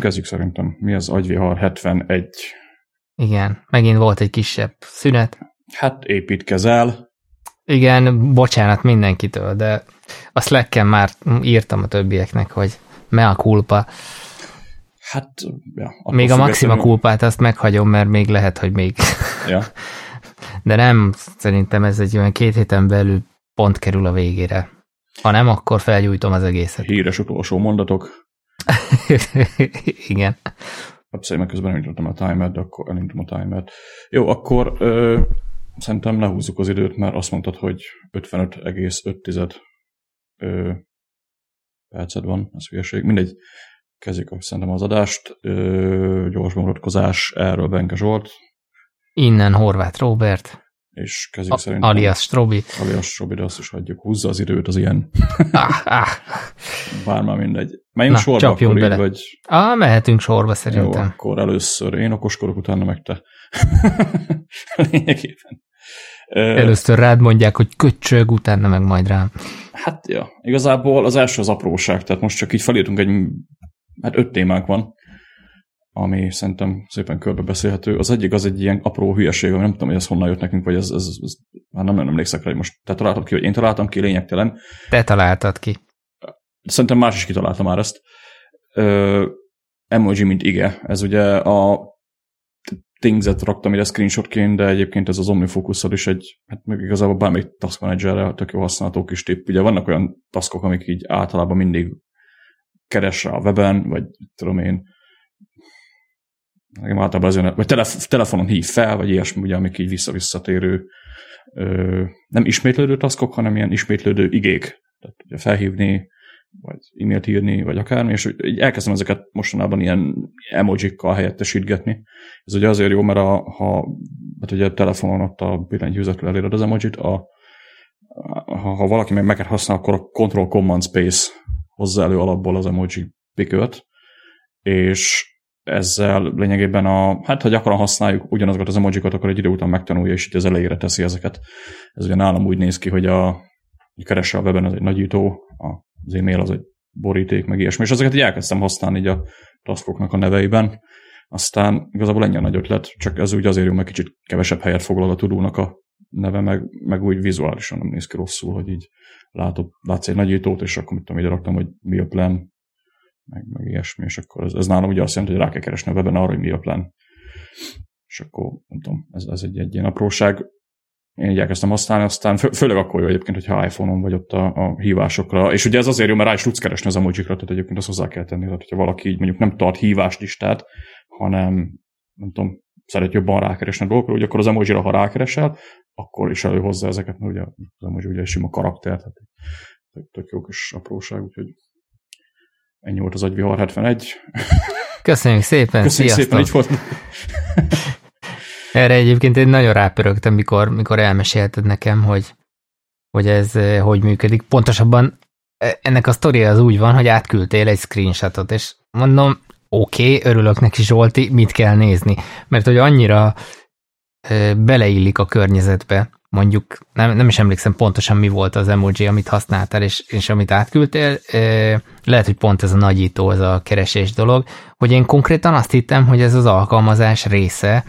kezdjük szerintem. Mi az agyvihar 71? Igen, megint volt egy kisebb szünet. Hát építkezel. Igen, bocsánat mindenkitől, de a slack már írtam a többieknek, hogy me a kulpa. Hát, ja. Még a maxima kulpát azt meghagyom, mert még lehet, hogy még. Ja. De nem, szerintem ez egy olyan két héten belül pont kerül a végére. Ha nem, akkor felgyújtom az egészet. Híres utolsó mondatok. Igen. Abszolút meg közben elindítottam a timert, de akkor elindítom a timert. Jó, akkor ö, szerintem ne húzzuk az időt, mert azt mondtad, hogy 55,5 ö, perced van, ez hülyeség. Mindegy, kezdjük szerintem az adást. Ö, gyors bemutatkozás, erről Benke Zsolt. Innen Horváth Robert. És kezdjük A, szerintem. alias Strobi. Alias Strobi, de azt is hagyjuk. Húzza az időt az ilyen. Ah, ah. Bár már mindegy. Menjünk Na, sorba akkor így, bele. vagy... ah, mehetünk sorba Jó, szerintem. akkor először én okoskodok, utána meg te. Lényegében. Először rád mondják, hogy köcsög, utána meg majd rám. Hát, ja. Igazából az első az apróság, tehát most csak így felírtunk egy, hát öt témánk van, ami szerintem szépen körbe beszélhető. Az egyik az egy ilyen apró hülyeség, ami nem tudom, hogy ez honnan jött nekünk, vagy ez, ez, ez már nem, nem emlékszek rá, hogy most te találtad ki, vagy én találtam ki, lényegtelen. Te találtad ki. Szerintem más is kitalálta már ezt. Ö, emoji, mint ige. Ez ugye a Things-et raktam ide screenshotként, de egyébként ez az omnifocus is egy, hát még igazából bármelyik task managerre tök jó használható kis tipp. Ugye vannak olyan taskok, amik így általában mindig keres rá a weben, vagy tudom én, általában jön, vagy telef- telefonon hív fel, vagy ilyesmi, ugye, amik így vissza-visszatérő, nem ismétlődő taskok, hanem ilyen ismétlődő igék. Tehát ugye felhívni, vagy e-mailt írni, vagy akármi, és így elkezdem ezeket mostanában ilyen emojikkal helyettesítgetni. Ez ugye azért jó, mert a, ha hát ugye a telefonon ott a billentyűzetről eléred az emojit, a, ha, ha valaki meg meket használ, akkor a Control Command Space hozza elő alapból az emoji piköt, és ezzel lényegében a, hát ha gyakran használjuk ugyanazokat az emojikat, akkor egy idő után megtanulja, és így az elejére teszi ezeket. Ez ugye nálam úgy néz ki, hogy a keresse a weben az egy nagyító, az e-mail az egy boríték, meg ilyesmi, és ezeket így elkezdtem használni így a taskoknak a neveiben. Aztán igazából ennyi a nagy ötlet, csak ez úgy azért jó, mert kicsit kevesebb helyet foglal a tudónak a neve, meg, meg úgy vizuálisan nem néz ki rosszul, hogy így látod, látsz egy nagyítót, és akkor mit tudom, ide raktam, hogy mi plan, meg, meg ilyesmi, és akkor ez, ez nálam ugye azt jelenti, hogy rá kell keresni a weben arra, hogy mi a plan. És akkor, nem tudom, ez, ez egy, egy ilyen apróság. Én így elkezdtem használni, aztán fő, főleg akkor jó egyébként, hogyha iPhone-on vagy ott a, a hívásokra, és ugye ez azért jó, mert rá is tudsz keresni az emojikra, tehát egyébként azt hozzá kell tenni, tehát hogyha valaki így mondjuk nem tart híváslistát, hanem nem tudom, szeret jobban rákeresni a dolgokra, úgy akkor az emojira, ha rákeresel, akkor is előhozza ezeket, mert ugye az emoji ugye egy sima karakter, tehát tök jó kis apróság, úgyhogy ennyi volt az agyvihar 71. Köszönjük szépen, Köszönjük sziasztok! szépen, így volt. Erre egyébként én nagyon rápörögtem, mikor, mikor elmesélted nekem, hogy, hogy ez eh, hogy működik. Pontosabban eh, ennek a sztoria az úgy van, hogy átküldtél egy screenshotot, és mondom, oké, okay, örülök neki Zsolti, mit kell nézni? Mert hogy annyira ö, beleillik a környezetbe, mondjuk nem, nem is emlékszem pontosan mi volt az emoji, amit használtál, és, és amit átküldtél, lehet, hogy pont ez a nagyító, ez a keresés dolog, hogy én konkrétan azt hittem, hogy ez az alkalmazás része,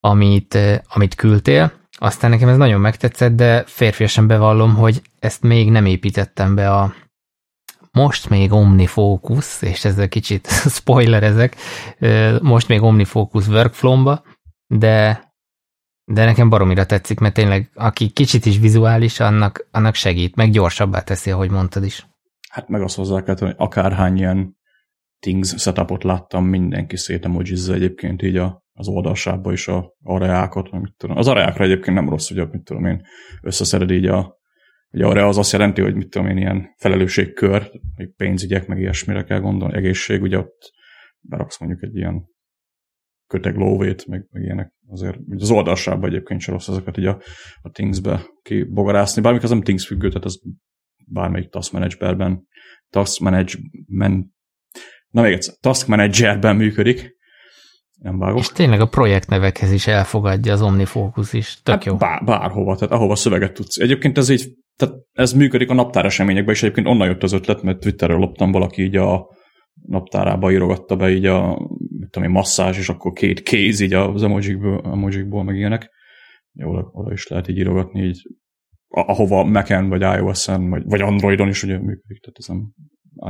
amit, amit küldtél, aztán nekem ez nagyon megtetszett, de férfiasan bevallom, hogy ezt még nem építettem be a, most még OmniFocus, és ezzel kicsit spoiler ezek, most még OmniFocus workflow-ba, de, de nekem baromira tetszik, mert tényleg aki kicsit is vizuális, annak, annak segít, meg gyorsabbá teszi, ahogy mondtad is. Hát meg azt hozzá kell tenni, hogy akárhány ilyen Things setupot láttam, mindenki szét emojizza egyébként így a, az oldalsába is a areákat, mit tudom. Az areákra egyébként nem rossz, hogy mit tudom én, összeszeded így a Ugye arra az azt jelenti, hogy mit tudom én, ilyen felelősségkör, hogy pénzügyek, meg ilyesmire kell gondolni, egészség, ugye ott beraksz mondjuk egy ilyen köteg lóvét, meg, meg ilyenek. Azért az oldalsában egyébként sem rossz ezeket így a, a Things-be kibogarászni. Bármik az nem Things függő, tehát az bármelyik task managerben, task management, na még egyszer, task managerben működik, nem vágok. És tényleg a projektnevekhez is elfogadja az OmniFocus is, tök hát jó. Bár, bárhova, tehát ahova szöveget tudsz. Egyébként ez így, tehát ez működik a naptár eseményekben, és egyébként onnan jött az ötlet, mert Twitterről loptam valaki így a naptárába írogatta be így a mit tudom én, masszázs, és akkor két kéz így az emojikból, emojikból meg ilyenek. Oda, oda is lehet így írogatni, így ahova Mac-en, vagy iOS-en, vagy, vagy Androidon is ugye működik, tehát ez nem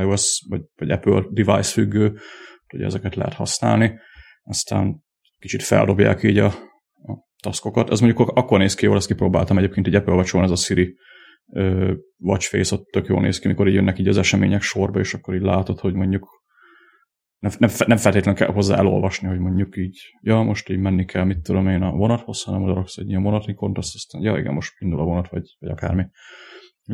iOS, vagy, vagy Apple device függő, hogy ezeket lehet használni. Aztán kicsit feldobják így a, a taskokat. Ez mondjuk akkor néz ki jól, ezt kipróbáltam egyébként egy Apple watch ez a Siri uh, watch face ott tök jól néz ki, mikor így jönnek így az események sorba, és akkor így látod, hogy mondjuk nem, nem, nem feltétlenül kell hozzá elolvasni, hogy mondjuk így, ja, most így menni kell, mit tudom én a vonathoz, hanem oda raksz egy ilyen vonatikont, azt aztán, ja, igen, most indul a vonat, vagy, vagy akármi.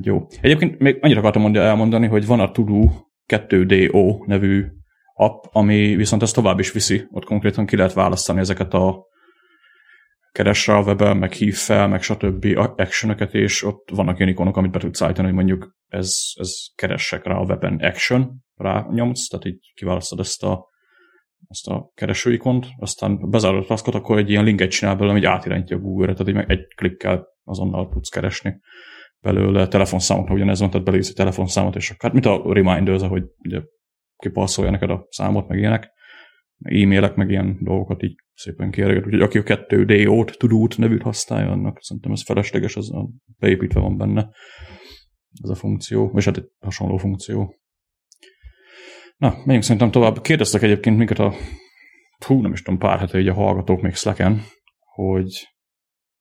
Jó. Egyébként még annyit akartam elmondani, hogy van a Tudu 2DO nevű app, ami viszont ezt tovább is viszi. Ott konkrétan ki lehet választani ezeket a keres a webben, meg hív fel, meg stb. actionöket, és ott vannak ilyen ikonok, amit be tudsz állítani, hogy mondjuk ez, ez keressek rá a webben action, rá nyomsz, tehát így kiválasztod ezt a, ezt a keresőikont, aztán bezárod a taskot, akkor egy ilyen linket csinál belőle, hogy átirányítja a Google-re, tehát így meg egy klikkel azonnal tudsz keresni belőle telefonszámokra ugyanez van, tehát belépsz egy telefonszámot, és akár, mint a reminders, hogy ugye kipaszolja neked a számot, meg ilyenek, meg e-mailek, meg ilyen dolgokat így szépen kérget. Úgyhogy aki a 2DO-t, Tudót nevűt használja, annak szerintem ez felesleges, ez beépítve van benne ez a funkció, vagy hát egy hasonló funkció. Na, menjünk szerintem tovább. Kérdeztek egyébként minket a, hú, nem is tudom, pár hete így a hallgatók még Slacken, hogy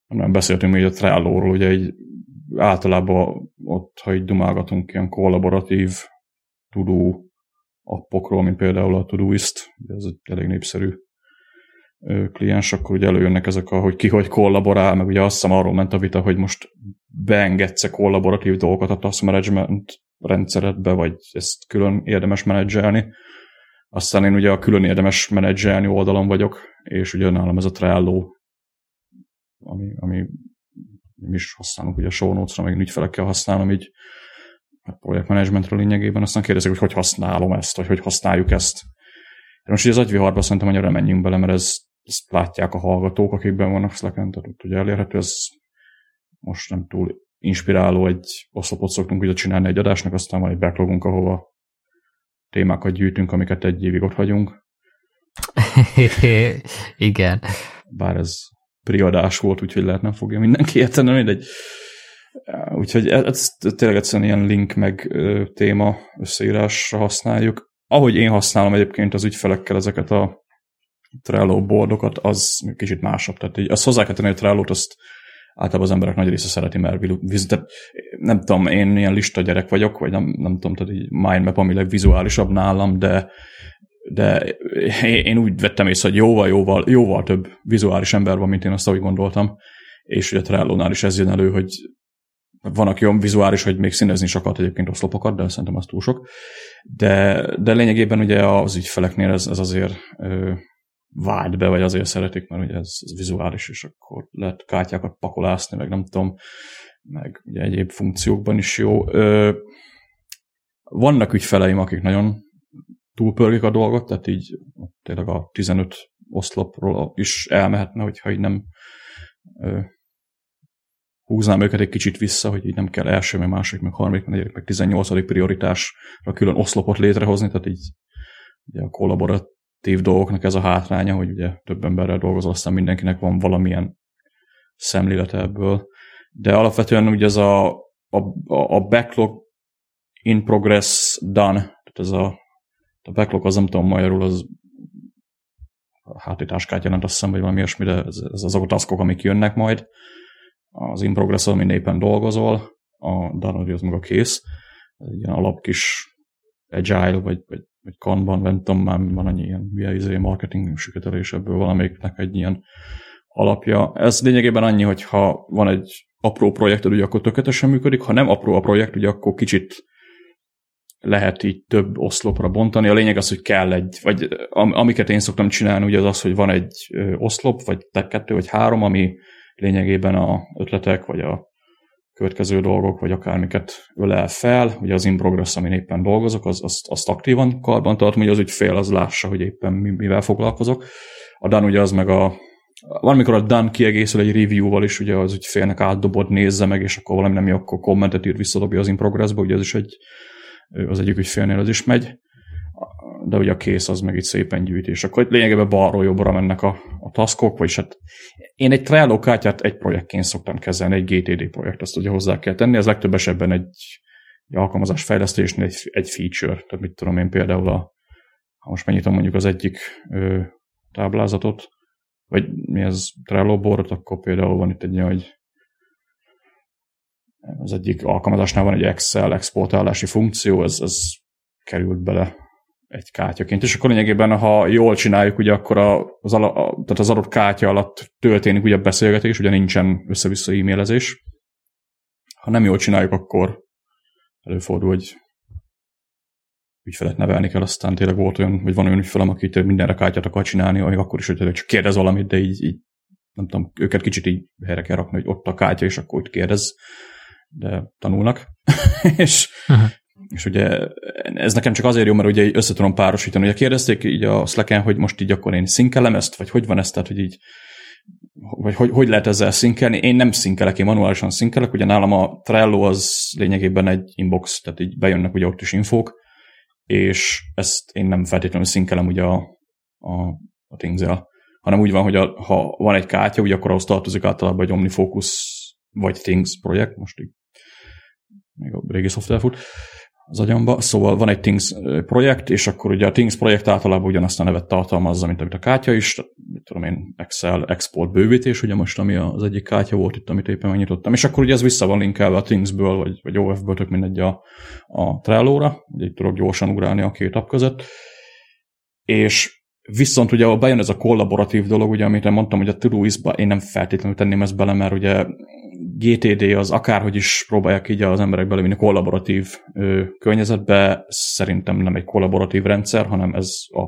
nem beszéltünk még a Trello-ról, ugye egy általában ott, ha így dumálgatunk ilyen kollaboratív tudó appokról, mint például a Todoist, ez egy elég népszerű kliens, akkor ugye előjönnek ezek a, hogy ki hogy kollaborál, meg ugye azt hiszem arról ment a vita, hogy most beengedsz-e kollaboratív dolgokat a task management rendszeredbe, vagy ezt külön érdemes menedzselni. Aztán én ugye a külön érdemes menedzselni oldalon vagyok, és ugye nálam ez a Trello, ami, ami mi is használunk ugye a show notes-ra, meg ügyfelekkel használom így a projektmenedzsmentről lényegében, aztán kérdezik, hogy hogy használom ezt, vagy hogy használjuk ezt. De most ugye az agyviharba szerintem annyira menjünk bele, mert ez, ezt látják a hallgatók, akikben vannak Slack-en, tehát ugye elérhető, ez most nem túl inspiráló, egy oszlopot szoktunk ugye csinálni egy adásnak, aztán van egy backlogunk, ahova témákat gyűjtünk, amiket egy évig ott hagyunk. Igen. Bár ez priadás volt, úgyhogy lehet nem fogja mindenki érteni, mindegy. Úgyhogy e- ez, tényleg egyszerűen ilyen link meg téma összeírásra használjuk. Ahogy én használom egyébként az ügyfelekkel ezeket a Trello boardokat, az kicsit másabb. Tehát így, azt hozzá kell tenni, hogy Trello-t azt általában az emberek nagy része szereti, mert tehát nem tudom, én ilyen lista gyerek vagyok, vagy nem, nem tudom, tehát így mindmap, ami legvizuálisabb nálam, de de én úgy vettem észre, hogy jóval, jóval, jóval több vizuális ember van, mint én azt ahogy gondoltam, és ugye Trello-nál is ez jön elő, hogy van, aki olyan vizuális, hogy még színezni is akart egyébként oszlopokat, de szerintem az túl sok. De, de lényegében ugye az ügyfeleknél ez, ez azért vált be, vagy azért szeretik, mert ugye ez, ez vizuális, és akkor lehet kártyákat pakolászni, meg nem tudom, meg ugye egyéb funkciókban is jó. Ö, vannak ügyfeleim, akik nagyon túlpörgik a dolgot, tehát így tényleg a 15 oszlopról is elmehetne, hogyha így nem ö, húznám őket egy kicsit vissza, hogy így nem kell első, meg második, meg harmadik, meg, meg 18. prioritásra külön oszlopot létrehozni, tehát így ugye a kollaboratív dolgoknak ez a hátránya, hogy ugye több emberrel dolgozol, aztán mindenkinek van valamilyen szemlélete ebből. De alapvetően ugye ez a, a, a backlog in progress done, tehát ez a, a backlog az nem tudom magyarul, az hátításkát jelent, azt hiszem, vagy valami ilyesmi, de ez, ez azok a taskok, amik jönnek majd, az in progress amin éppen dolgozol, a done az meg a kész. Ez egy ilyen alap kis agile, vagy, vagy, vagy kanban, nem tudom, már van annyi ilyen izé, marketing süketelés ebből valamelyiknek egy ilyen alapja. Ez lényegében annyi, hogy ha van egy apró projekted, ugye akkor tökéletesen működik, ha nem apró a projekt, ugye akkor kicsit lehet így több oszlopra bontani. A lényeg az, hogy kell egy, vagy amiket én szoktam csinálni, ugye az az, hogy van egy oszlop, vagy kettő, vagy három, ami lényegében a ötletek, vagy a következő dolgok, vagy akármiket ölel fel. Ugye az in progress, amin éppen dolgozok, az, azt, azt aktívan karban tartom, hogy az ügyfél az lássa, hogy éppen mivel foglalkozok. A done ugye az meg a van, amikor a done kiegészül egy review-val is, ugye az ügyfélnek átdobod, nézze meg, és akkor valami nem jó, akkor kommentet ír, visszadobja az in progress-ba, ugye az is egy, az egyik ügyfélnél az is megy. De ugye a kész az meg itt szépen gyűjt, és akkor lényegében balról jobbra mennek a, a taskok, vagyis hát én egy Trello kártyát egy projektként szoktam kezelni, egy GTD projekt, azt ugye hozzá kell tenni, ez legtöbb esetben egy, egy alkalmazás fejlesztésnél egy, egy feature, tehát mit tudom én például a, ha most megnyitom mondjuk az egyik ö, táblázatot, vagy mi ez Trello board, akkor például van itt egy nagy az egyik alkalmazásnál van egy Excel exportálási funkció, ez, ez került bele egy kártyaként. És akkor lényegében, ha jól csináljuk, ugye akkor az, ala, a, tehát az adott kártya alatt történik ugye a beszélgetés, ugye nincsen össze-vissza e-mailezés. Ha nem jól csináljuk, akkor előfordul, hogy ügyfelet nevelni kell, aztán tényleg volt olyan, vagy van olyan ügyfelem, aki mindenre kártyát akar csinálni, vagy akkor is, hogy csak kérdez valamit, de így, így nem tudom, őket kicsit így helyre kell rakni, hogy ott a kártya, és akkor itt kérdez, de tanulnak. és, uh-huh. És ugye ez nekem csak azért jó, mert ugye össze tudom párosítani. Ugye kérdezték így a slack hogy most így akkor én szinkelem ezt, vagy hogy van ez, tehát hogy így vagy hogy, hogy lehet ezzel szinkelni. Én nem szinkelek, én manuálisan szinkelek, ugye nálam a Trello az lényegében egy inbox, tehát így bejönnek ugye ott is infók, és ezt én nem feltétlenül szinkelem ugye a, a, a things hanem úgy van, hogy a, ha van egy kártya, ugye akkor ahhoz tartozik általában egy OmniFocus vagy Things projekt, most így még a régi szoftver fut az agyamba. Szóval van egy Things projekt, és akkor ugye a Things projekt általában ugyanazt a nevet tartalmazza, mint amit a kártya is, mit tudom én, Excel export bővítés, ugye most ami az egyik kártya volt itt, amit éppen megnyitottam, és akkor ugye ez vissza van linkelve a Thingsből, vagy, vagy OF-ből, tök mindegy a, a Trello-ra, ugye itt tudok gyorsan ugrálni a két app között, és Viszont ugye bejön ez a kollaboratív dolog, ugye, amit mondtam, hogy a Todoist-ba én nem feltétlenül tenném ezt bele, mert ugye GTD az akárhogy is próbálják így az emberek belevinni kollaboratív ö, környezetbe, szerintem nem egy kollaboratív rendszer, hanem ez a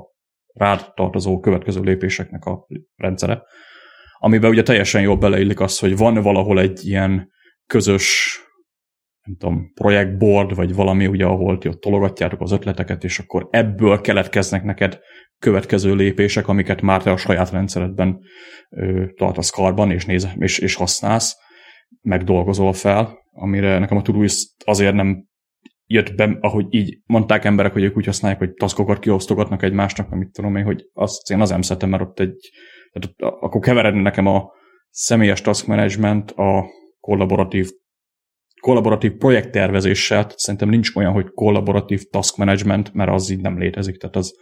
rád tartozó következő lépéseknek a rendszere, amiben ugye teljesen jól beleillik az, hogy van valahol egy ilyen közös nem tudom, projektboard, vagy valami, ugye, ahol ti ott tologatjátok az ötleteket, és akkor ebből keletkeznek neked következő lépések, amiket már te a saját rendszeredben ö, tartasz karban, és, néz, és, és használsz, megdolgozol fel, amire nekem a Todoist azért nem jött be, ahogy így mondták emberek, hogy ők úgy használják, hogy taskokat kiosztogatnak egymásnak, amit tudom én, hogy azt én az emszetem, mert ott egy, tehát akkor keveredni nekem a személyes task management a kollaboratív kollaboratív projekttervezéssel, szerintem nincs olyan, hogy kollaboratív task management, mert az így nem létezik, tehát az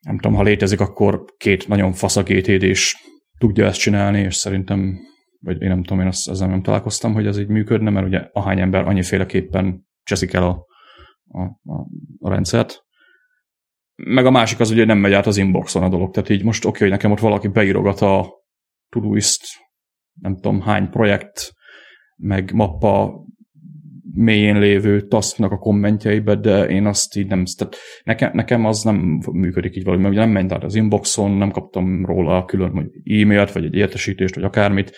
nem tudom, ha létezik, akkor két nagyon fasz a GTD is tudja ezt csinálni, és szerintem, vagy én nem tudom, én azt, ezzel nem találkoztam, hogy ez így működne, mert ugye ahány ember annyiféleképpen cseszik el a, a, a, a rendszert. Meg a másik az, ugye nem megy át az inboxon a dolog, tehát így most oké, okay, hogy nekem ott valaki beírogat a Todoist, nem tudom hány projekt, meg mappa mélyén lévő tasknak a kommentjeibe, de én azt így nem, tehát nekem, nekem az nem működik így valami, mert nem ment át az inboxon, nem kaptam róla külön e-mailt, vagy egy értesítést, vagy akármit.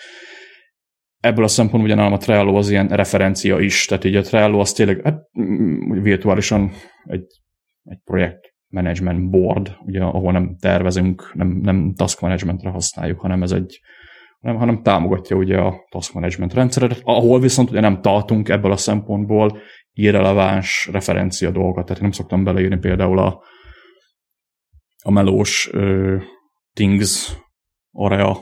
Ebből a szempontból ugyanállom a Trello az ilyen referencia is, tehát így a Trello az tényleg hát, virtuálisan egy, egy projekt management board, ugye, ahol nem tervezünk, nem, nem task managementre használjuk, hanem ez egy, hanem, hanem támogatja ugye a task management rendszeret, ahol viszont ugye nem tartunk ebből a szempontból irreleváns referencia dolgokat, tehát nem szoktam beleírni például a, a melós uh, Things area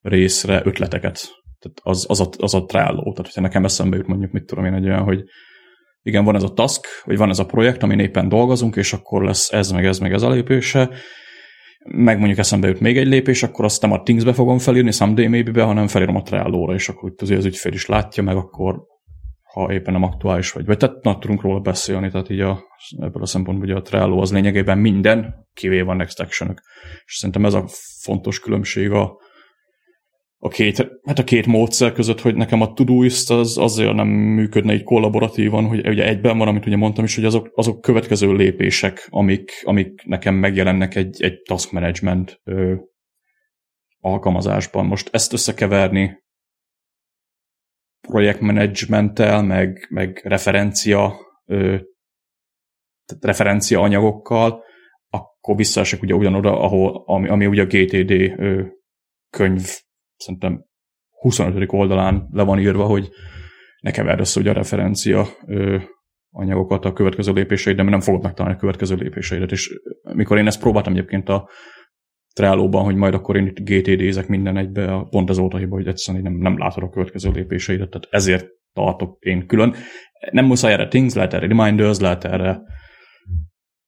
részre ötleteket. Tehát az, az, a, az a Trello. Tehát, hogyha nekem eszembe jut mondjuk, mit tudom én, egy olyan, hogy igen, van ez a task, vagy van ez a projekt, amin éppen dolgozunk, és akkor lesz ez, meg ez, meg ez a lépése, meg mondjuk eszembe jut még egy lépés, akkor azt nem a Thingsbe fogom felírni, Someday maybe-be, hanem felírom a Trello-ra, és akkor itt azért az ügyfél is látja, meg akkor ha éppen nem aktuális vagy. Vagy tehát na, tudunk róla beszélni, tehát így a, ebből a szempontból ugye a Trello az lényegében minden, kivéve a Next action -ök. És szerintem ez a fontos különbség a, a két, hát a két módszer között, hogy nekem a Todoist az azért nem működne így kollaboratívan, hogy ugye egyben van, amit ugye mondtam is, hogy azok, azok következő lépések, amik, amik nekem megjelennek egy, egy task management ö, alkalmazásban. Most ezt összekeverni projektmenedzsmenttel, meg, meg referencia, ö, tehát referencia anyagokkal, akkor visszaesek ugye ugyanoda, ahol, ami, ami ugye a GTD ö, könyv szerintem 25. oldalán le van írva, hogy ne keverd össze ugye a referencia ö, anyagokat a következő lépéseid, de nem fogod megtalálni a következő lépéseidet. És mikor én ezt próbáltam egyébként a Trello-ban, hogy majd akkor én itt GTD-zek minden egybe, pont ez volt a hiba, hogy egyszerűen nem, nem látod a következő lépéseidet, tehát ezért tartok én külön. Nem muszáj erre things, lehet erre reminders, lehet erre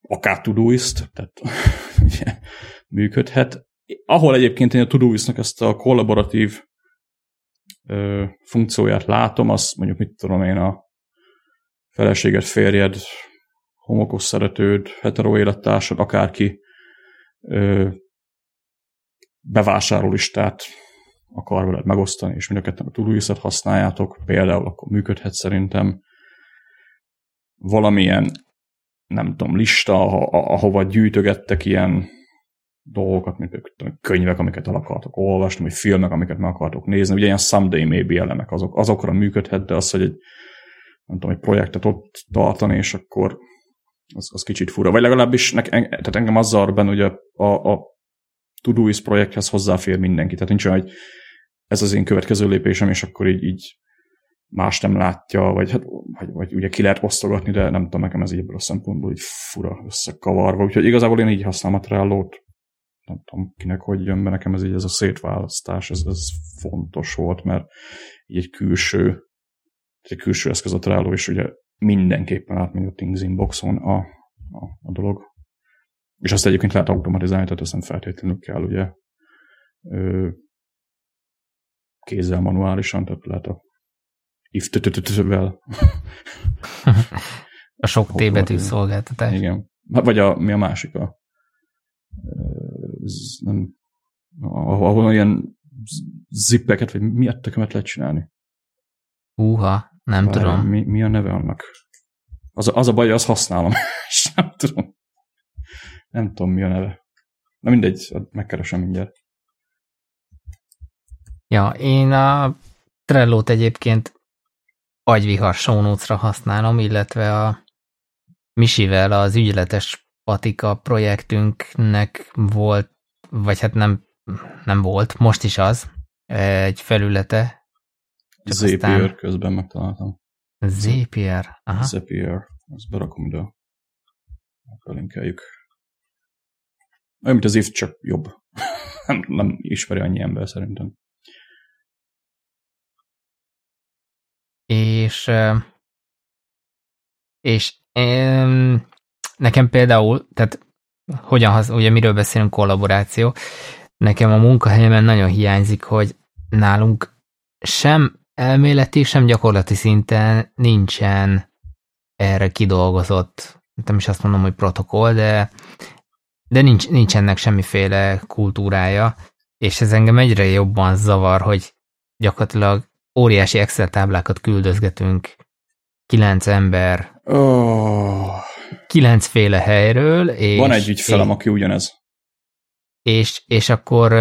akár Todoist, tehát ugye, működhet. Ahol egyébként én a Todoistnak ezt a kollaboratív ö, funkcióját látom, az mondjuk mit tudom én a feleséged, férjed, homokos szeretőd, hetero élettársad, akárki ö, bevásárlólistát akar veled megosztani, és mind a ketten a Todoist-et használjátok, például akkor működhet szerintem valamilyen nem tudom, lista, ahova gyűjtögettek ilyen dolgokat, mint például könyvek, amiket el akartok olvasni, vagy filmek, amiket meg akartok nézni. Ugye ilyen someday maybe elemek, azok, azokra működhet, de az, hogy egy, nem tudom, egy projektet ott tartani, és akkor az, az kicsit fura. Vagy legalábbis ne, tehát engem az zavar benne, hogy a, a, Todoist projekthez hozzáfér mindenki. Tehát nincs olyan, hogy ez az én következő lépésem, és akkor így, így más nem látja, vagy, hát, vagy, vagy ugye ki lehet osztogatni, de nem tudom, nekem ez így ebből a szempontból így fura összekavarva. Úgyhogy igazából én így használom a Trello-t, nem tudom kinek hogy jön be, nekem ez így ez a szétválasztás, ez, ez fontos volt, mert így egy külső, egy külső eszköz a Trello, és ugye mindenképpen átmegy a Things Inboxon a, a, a dolog. És azt egyébként lehet automatizálni, tehát ezt nem feltétlenül kell ugye ö, kézzel manuálisan, tehát lehet a if vel A sok T betű szolgáltatás. Igen. Vagy a, mi a másik? A, nem, ahol ilyen zippeket, vagy mi tökömet lehet csinálni? Húha, nem Várj, tudom. Mi, mi a neve annak? Az, a, az a baj, hogy azt használom, és nem tudom. Nem tudom, mi a neve. Na mindegy, megkeresem mindjárt. Ja, én a Trello-t egyébként agyvihar show használom, illetve a Misivel az ügyletes patika projektünknek volt, vagy hát nem, nem volt, most is az, egy felülete. Zapier aztán... közben megtaláltam. Zapier, aha. Zapier, ezt berakom ide. Felinkeljük. Olyan, mint az if, csak jobb. nem, nem ismeri annyi ember szerintem. És, és nekem például, tehát hogyan, ugye miről beszélünk, kollaboráció, nekem a munkahelyemen nagyon hiányzik, hogy nálunk sem elméleti, sem gyakorlati szinten nincsen erre kidolgozott, nem is azt mondom, hogy protokoll, de, de nincs, nincs ennek semmiféle kultúrája, és ez engem egyre jobban zavar, hogy gyakorlatilag óriási Excel táblákat küldözgetünk kilenc ember oh. kilencféle helyről. És, van egy ügyfelem, aki ugyanez. És, és akkor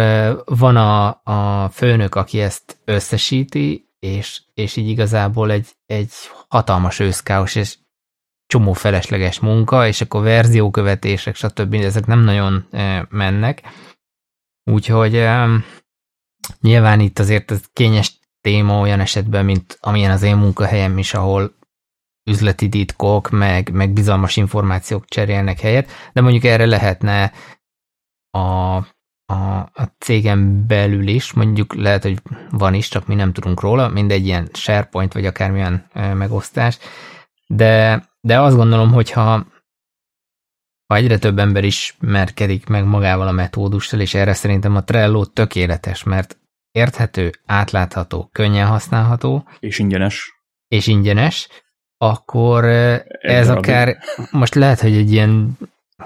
van a, a főnök, aki ezt összesíti, és, és így igazából egy, egy hatalmas őszkáos, és csomó felesleges munka, és akkor verziókövetések, stb. ezek nem nagyon mennek. Úgyhogy nyilván itt azért ez kényes téma olyan esetben, mint amilyen az én munkahelyem is, ahol üzleti titkok, meg, meg bizalmas információk cserélnek helyet, de mondjuk erre lehetne a, a, a cégem belül is, mondjuk lehet, hogy van is, csak mi nem tudunk róla, mindegy ilyen SharePoint, vagy akármilyen megosztás, de, de azt gondolom, hogyha ha egyre több ember ismerkedik meg magával a metódussal, és erre szerintem a Trello tökéletes, mert érthető, átlátható, könnyen használható. És ingyenes. És ingyenes, akkor ez akár, most lehet, hogy egy ilyen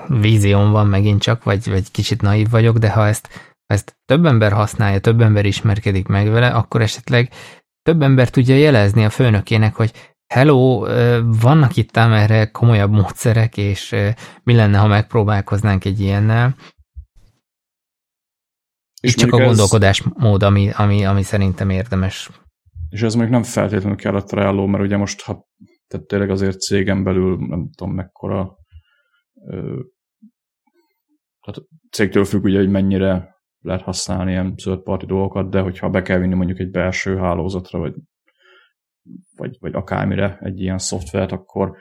vízión van megint csak, vagy, vagy kicsit naív vagyok, de ha ezt, ha ezt több ember használja, több ember ismerkedik meg vele, akkor esetleg több ember tudja jelezni a főnökének, hogy hello, vannak itt ám erre komolyabb módszerek, és mi lenne, ha megpróbálkoznánk egy ilyennel. És csak a gondolkodásmód, ami, ami, ami szerintem érdemes. És ez még nem feltétlenül kell a Trello, mert ugye most, ha tehát tényleg azért cégem belül nem tudom mekkora ö, tehát cégtől függ ugye, hogy mennyire lehet használni ilyen zöldparti dolgokat, de hogyha be kell vinni mondjuk egy belső hálózatra, vagy, vagy, vagy akármire egy ilyen szoftvert, akkor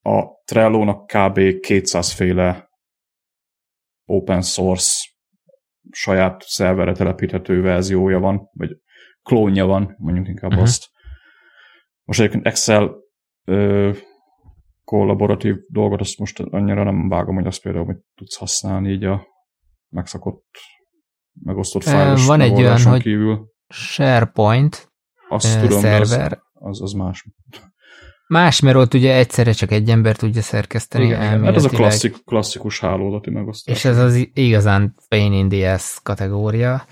a Trello-nak kb. 200 féle open source saját szerverre telepíthető verziója van, vagy klónja van, mondjuk inkább uh-huh. azt. Most egyébként Excel ö, kollaboratív dolgot, azt most annyira nem vágom, hogy azt például hogy tudsz használni így a megszakott, megosztott fájlos Van egy olyan, hogy kívül. SharePoint azt tudom, szerver. Az, az, az más. Más, mert ott ugye egyszerre csak egy ember tudja szerkeszteni. Igen, hát ez a klasszik, klasszikus hálózati megosztás. És ez az igazán pain in the ass kategória.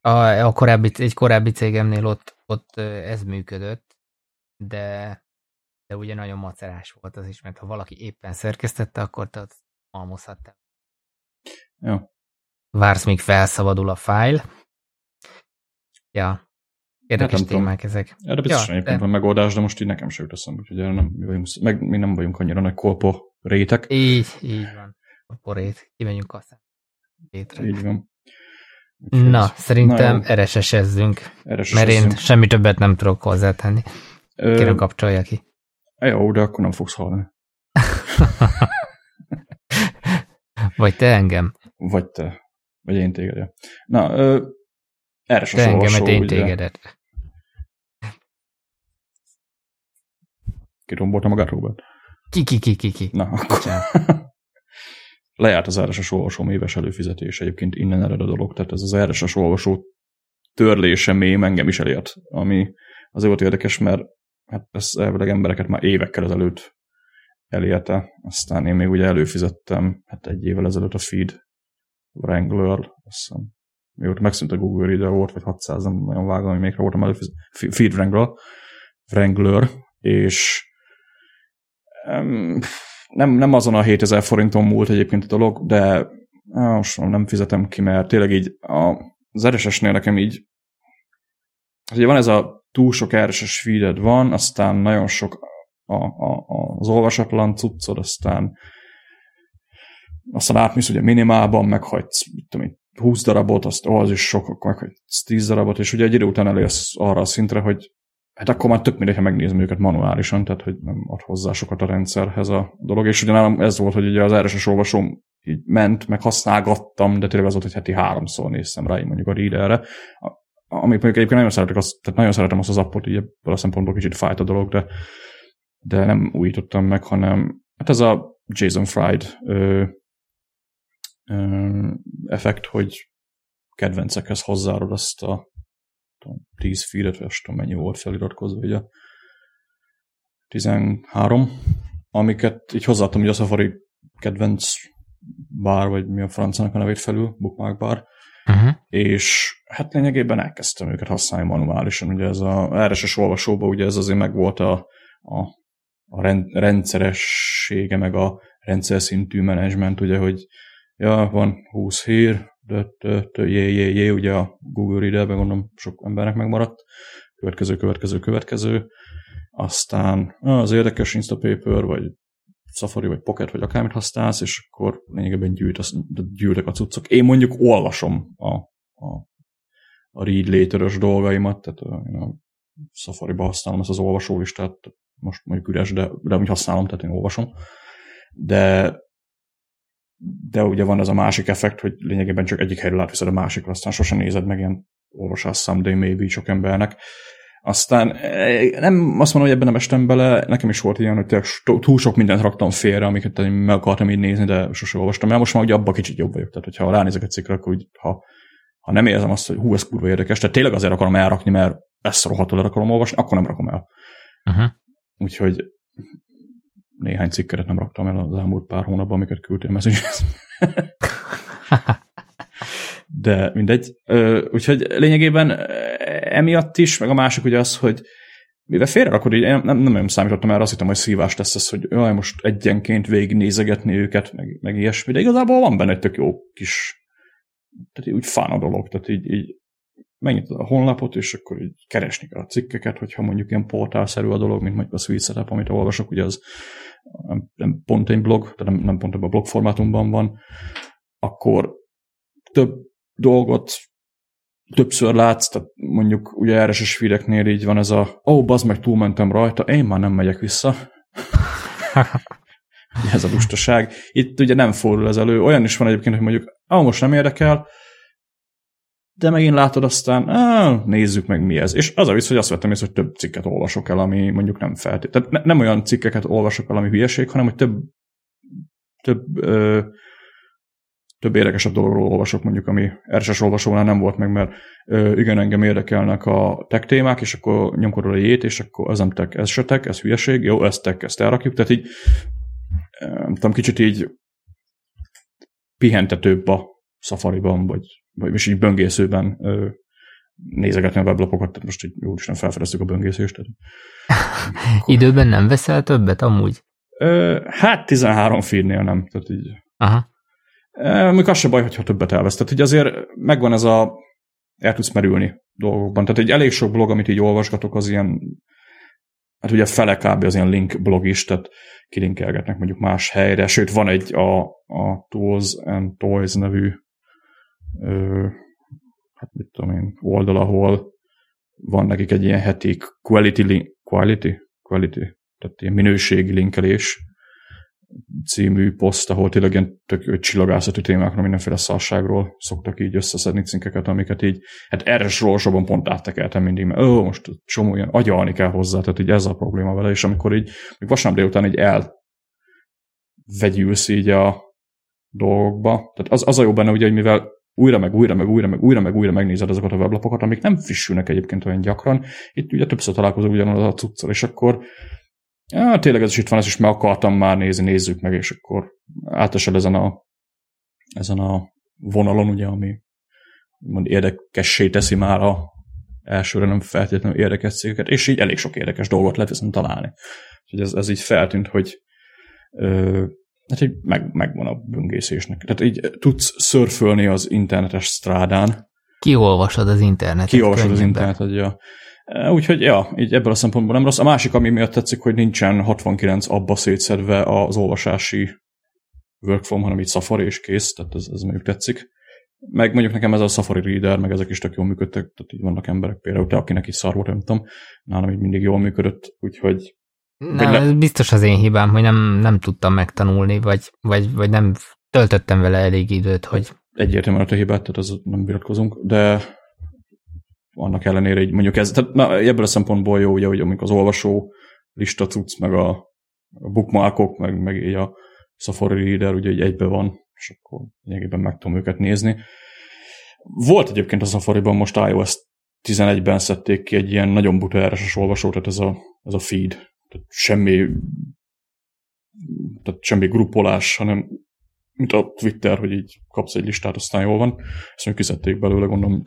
A, a korábbi, egy korábbi cégemnél ott, ott ez működött, de, de ugye nagyon macerás volt az is, mert ha valaki éppen szerkesztette, akkor te almozhattál. Jó. Vársz, míg felszabadul a fájl. Ja, Érdekes hát témák ezek. Erre biztos ja, egyébként de... van megoldás, de most így nekem sem jut eszembe, úgyhogy erre nem, mi, vagyunk, meg mi nem vagyunk annyira nagy kolpo rétek. Így, így van. A porét. Kimegyünk aztán. Hétre. Így van. Úgyhogy Na, ez... szerintem RSS-ezzünk. RSS mert én semmi többet nem tudok hozzátenni. Kérem kapcsolja ki. Jó, de akkor nem fogsz hallani. Vagy te engem. Vagy te. Vagy én téged. Na, ö, RSS te engemet, én tégedet. Kirombolta magát, Robert? Ki, ki, ki, ki, ki. Na, akkor. Lejárt az RSS olvasó éves előfizetése, egyébként innen ered a dolog, tehát ez az RSS olvasó törlése még engem is elért, ami azért volt érdekes, mert hát ez elvileg embereket már évekkel ezelőtt elérte, aztán én még ugye előfizettem, hát egy évvel ezelőtt a Feed Wrangler, azt hiszem, mióta megszűnt a Google Reader volt, vagy 600, nem nagyon vágom, hogy még voltam előfizet, Feed Wrangler, Wrangler, és nem, nem azon a 7000 forinton múlt egyébként a dolog, de most nem fizetem ki, mert tényleg így a, az RSS-nél nekem így ugye van ez a túl sok RSS feeded van, aztán nagyon sok a, a, az olvasatlan cuccod, aztán aztán átmész ugye minimálban, meghagysz, mit tudom 20 darabot, azt az is sok, akkor meghagysz 10 darabot, és ugye egy idő után elérsz arra a szintre, hogy hát akkor már tök mindegy, ha megnézem őket manuálisan, tehát hogy nem ad hozzá sokat a rendszerhez a dolog, és ugye nálam ez volt, hogy ugye az RSS olvasóm így ment, meg használgattam, de tényleg az volt, hogy heti háromszor néztem rá, mondjuk a readerre, amit mondjuk egyébként nagyon szeretek, azt, tehát nagyon szeretem azt az appot, így ebből a szempontból kicsit fájt a dolog, de, de nem újítottam meg, hanem hát ez a Jason Fried ö, ö, effekt, hogy kedvencekhez hozzárod azt a tudom, 10 feedet, vagy tudom mennyi volt feliratkozva, ugye? 13, amiket így hozzáadtam, hogy a Safari kedvenc bár, vagy mi a francának a nevét felül, bookmark bar, uh-huh. és hát lényegében elkezdtem őket használni manuálisan, ugye ez a RSS olvasóban ugye ez azért meg volt a, a, a rendszeressége, meg a rendszer szintű menedzsment, ugye, hogy ja, van 20 hír, jé, jé, jé, ugye a Google Reader-ben gondolom sok embernek megmaradt, következő, következő, következő, aztán az érdekes Instapaper, vagy Safari, vagy Pocket, vagy akármit használsz, és akkor lényegében gyűjt, az, gyűjtek a cuccok. Én mondjuk olvasom a, a, a read later dolgaimat, tehát én a Safari-ba használom ezt az olvasólistát, most mondjuk üres, de, de úgy használom, tehát én olvasom. De de ugye van ez a másik effekt, hogy lényegében csak egyik helyről átviszed a másikra, aztán sosem nézed meg ilyen olvasás someday maybe sok embernek. Aztán eh, nem azt mondom, hogy ebben nem estem bele, nekem is volt ilyen, hogy túl sok mindent raktam félre, amiket én meg akartam így nézni, de sose olvastam el. Most már ugye abban kicsit jobb vagyok. Tehát, hogyha ránézek egy cikkre, akkor úgy, ha, ha nem érzem azt, hogy hú, ez kurva érdekes, tehát tényleg azért akarom elrakni, mert ezt rohadtul el akarom olvasni, akkor nem rakom el. Uh-huh. Úgyhogy néhány cikket nem raktam el az elmúlt pár hónapban, amiket küldtél messengers De mindegy. Úgyhogy lényegében emiatt is, meg a másik ugye az, hogy mivel félre rakod, így nem, nem, nem számítottam erre, azt hittem, hogy szívás lesz ez, hogy jaj, most egyenként végignézegetni őket, meg, meg ilyesmi, de igazából van benne egy tök jó kis, tehát úgy fán a dolog, tehát így, így megnyitod a honlapot, és akkor így keresni kell a cikkeket, hogyha mondjuk ilyen portálszerű a dolog, mint mondjuk a Sweet Setup, amit olvasok, ugye az nem pont egy blog, tehát nem, nem pont ebben a blog formátumban van, akkor több dolgot többször látsz, tehát mondjuk ugye RSS feedeknél így van ez a ó, oh, bazd meg, túlmentem rajta, én már nem megyek vissza. ez a lustaság. Itt ugye nem fordul ez elő. Olyan is van egyébként, hogy mondjuk, ah, most nem érdekel, de megint látod aztán, ah, nézzük meg mi ez. És az a vicc, hogy azt vettem észre, hogy több cikket olvasok el, ami mondjuk nem feltétlenül. Tehát ne, nem olyan cikkeket olvasok el, ami hülyeség, hanem hogy több, több, ö, több érdekesebb dologról olvasok, mondjuk, ami RSS olvasónál nem volt meg, mert ö, igen, engem érdekelnek a tech témák, és akkor nyomkodod a jét, és akkor ez nem tech, ez se tech, ez hülyeség, jó, ez tech, ezt elrakjuk. Tehát így, nem tudom, kicsit így pihentetőbb a Safari-ban, vagy vagy is így böngészőben ö, nézegetni a weblapokat, tehát most így jó is nem felfedeztük a böngészést. Tehát. Időben nem veszel többet amúgy? Ö, hát 13 feednél nem, tehát így. Aha. Még az se baj, hogyha többet elvesz. Tehát így azért megvan ez a el tudsz merülni dolgokban. Tehát egy elég sok blog, amit így olvasgatok, az ilyen hát ugye fele kb. az ilyen link blog is, tehát kilinkelgetnek mondjuk más helyre, sőt van egy a, a Tools and Toys nevű ö, hát mit tudom én, oldal, ahol van nekik egy ilyen heti quality, link, quality, quality, tehát ilyen minőségi linkelés című poszt, ahol tényleg ilyen tök csillagászati témákról, mindenféle szarságról szoktak így összeszedni cinkeket, amiket így, hát erre sorosabban pont áttekeltem mindig, mert ó, most csomó ilyen agyalni kell hozzá, tehát így ez a probléma vele, és amikor így, még vasárnap délután így elvegyülsz így a dolgokba, tehát az, az a jó benne, ugye, hogy mivel újra, meg újra, meg újra, meg újra, meg újra megnézed azokat a weblapokat, amik nem frissülnek egyébként olyan gyakran. Itt ugye többször találkozunk ugyanaz a cuccal, és akkor ja, tényleg ez is itt van, ezt is meg akartam már nézni, nézzük meg, és akkor átesel ezen a, ezen a vonalon, ugye, ami mond érdekessé teszi már a elsőre nem feltétlenül érdekes cégeket, és így elég sok érdekes dolgot lehet viszont találni. Úgyhogy ez, ez így feltűnt, hogy ö, hát így meg, megvan a böngészésnek. Tehát így tudsz szörfölni az internetes strádán. Kiolvasod az internetet. Kiolvasod az internetet, ja. E, úgyhogy, ja, így ebből a szempontból nem rossz. A másik, ami miatt tetszik, hogy nincsen 69 abba szétszedve az olvasási workflow, hanem így Safari és kész, tehát ez, ez mondjuk tetszik. Meg mondjuk nekem ez a Safari Reader, meg ezek is tök jól működtek, tehát így vannak emberek, például te, akinek is szar volt, nem tudom, nálam így mindig jól működött, úgyhogy nem, le... biztos az én hibám, hogy nem, nem tudtam megtanulni, vagy, vagy, vagy nem töltöttem vele elég időt, hogy... Egyértelműen a te hibát, tehát az nem viratkozunk, de annak ellenére így mondjuk ez, tehát na, ebből a szempontból jó, ugye, hogy amikor az olvasó lista cucc, meg a, a bookmarkok, meg, meg így a Safari Reader ugye egy egybe van, és akkor lényegében meg tudom őket nézni. Volt egyébként a Safari-ban most iOS 11-ben szedték ki egy ilyen nagyon buta RSS olvasó, tehát ez a, ez a feed, tehát semmi, tehát semmi gruppolás, hanem mint a Twitter, hogy így kapsz egy listát, aztán jól van. Ezt mondjuk kiszedték belőle, gondolom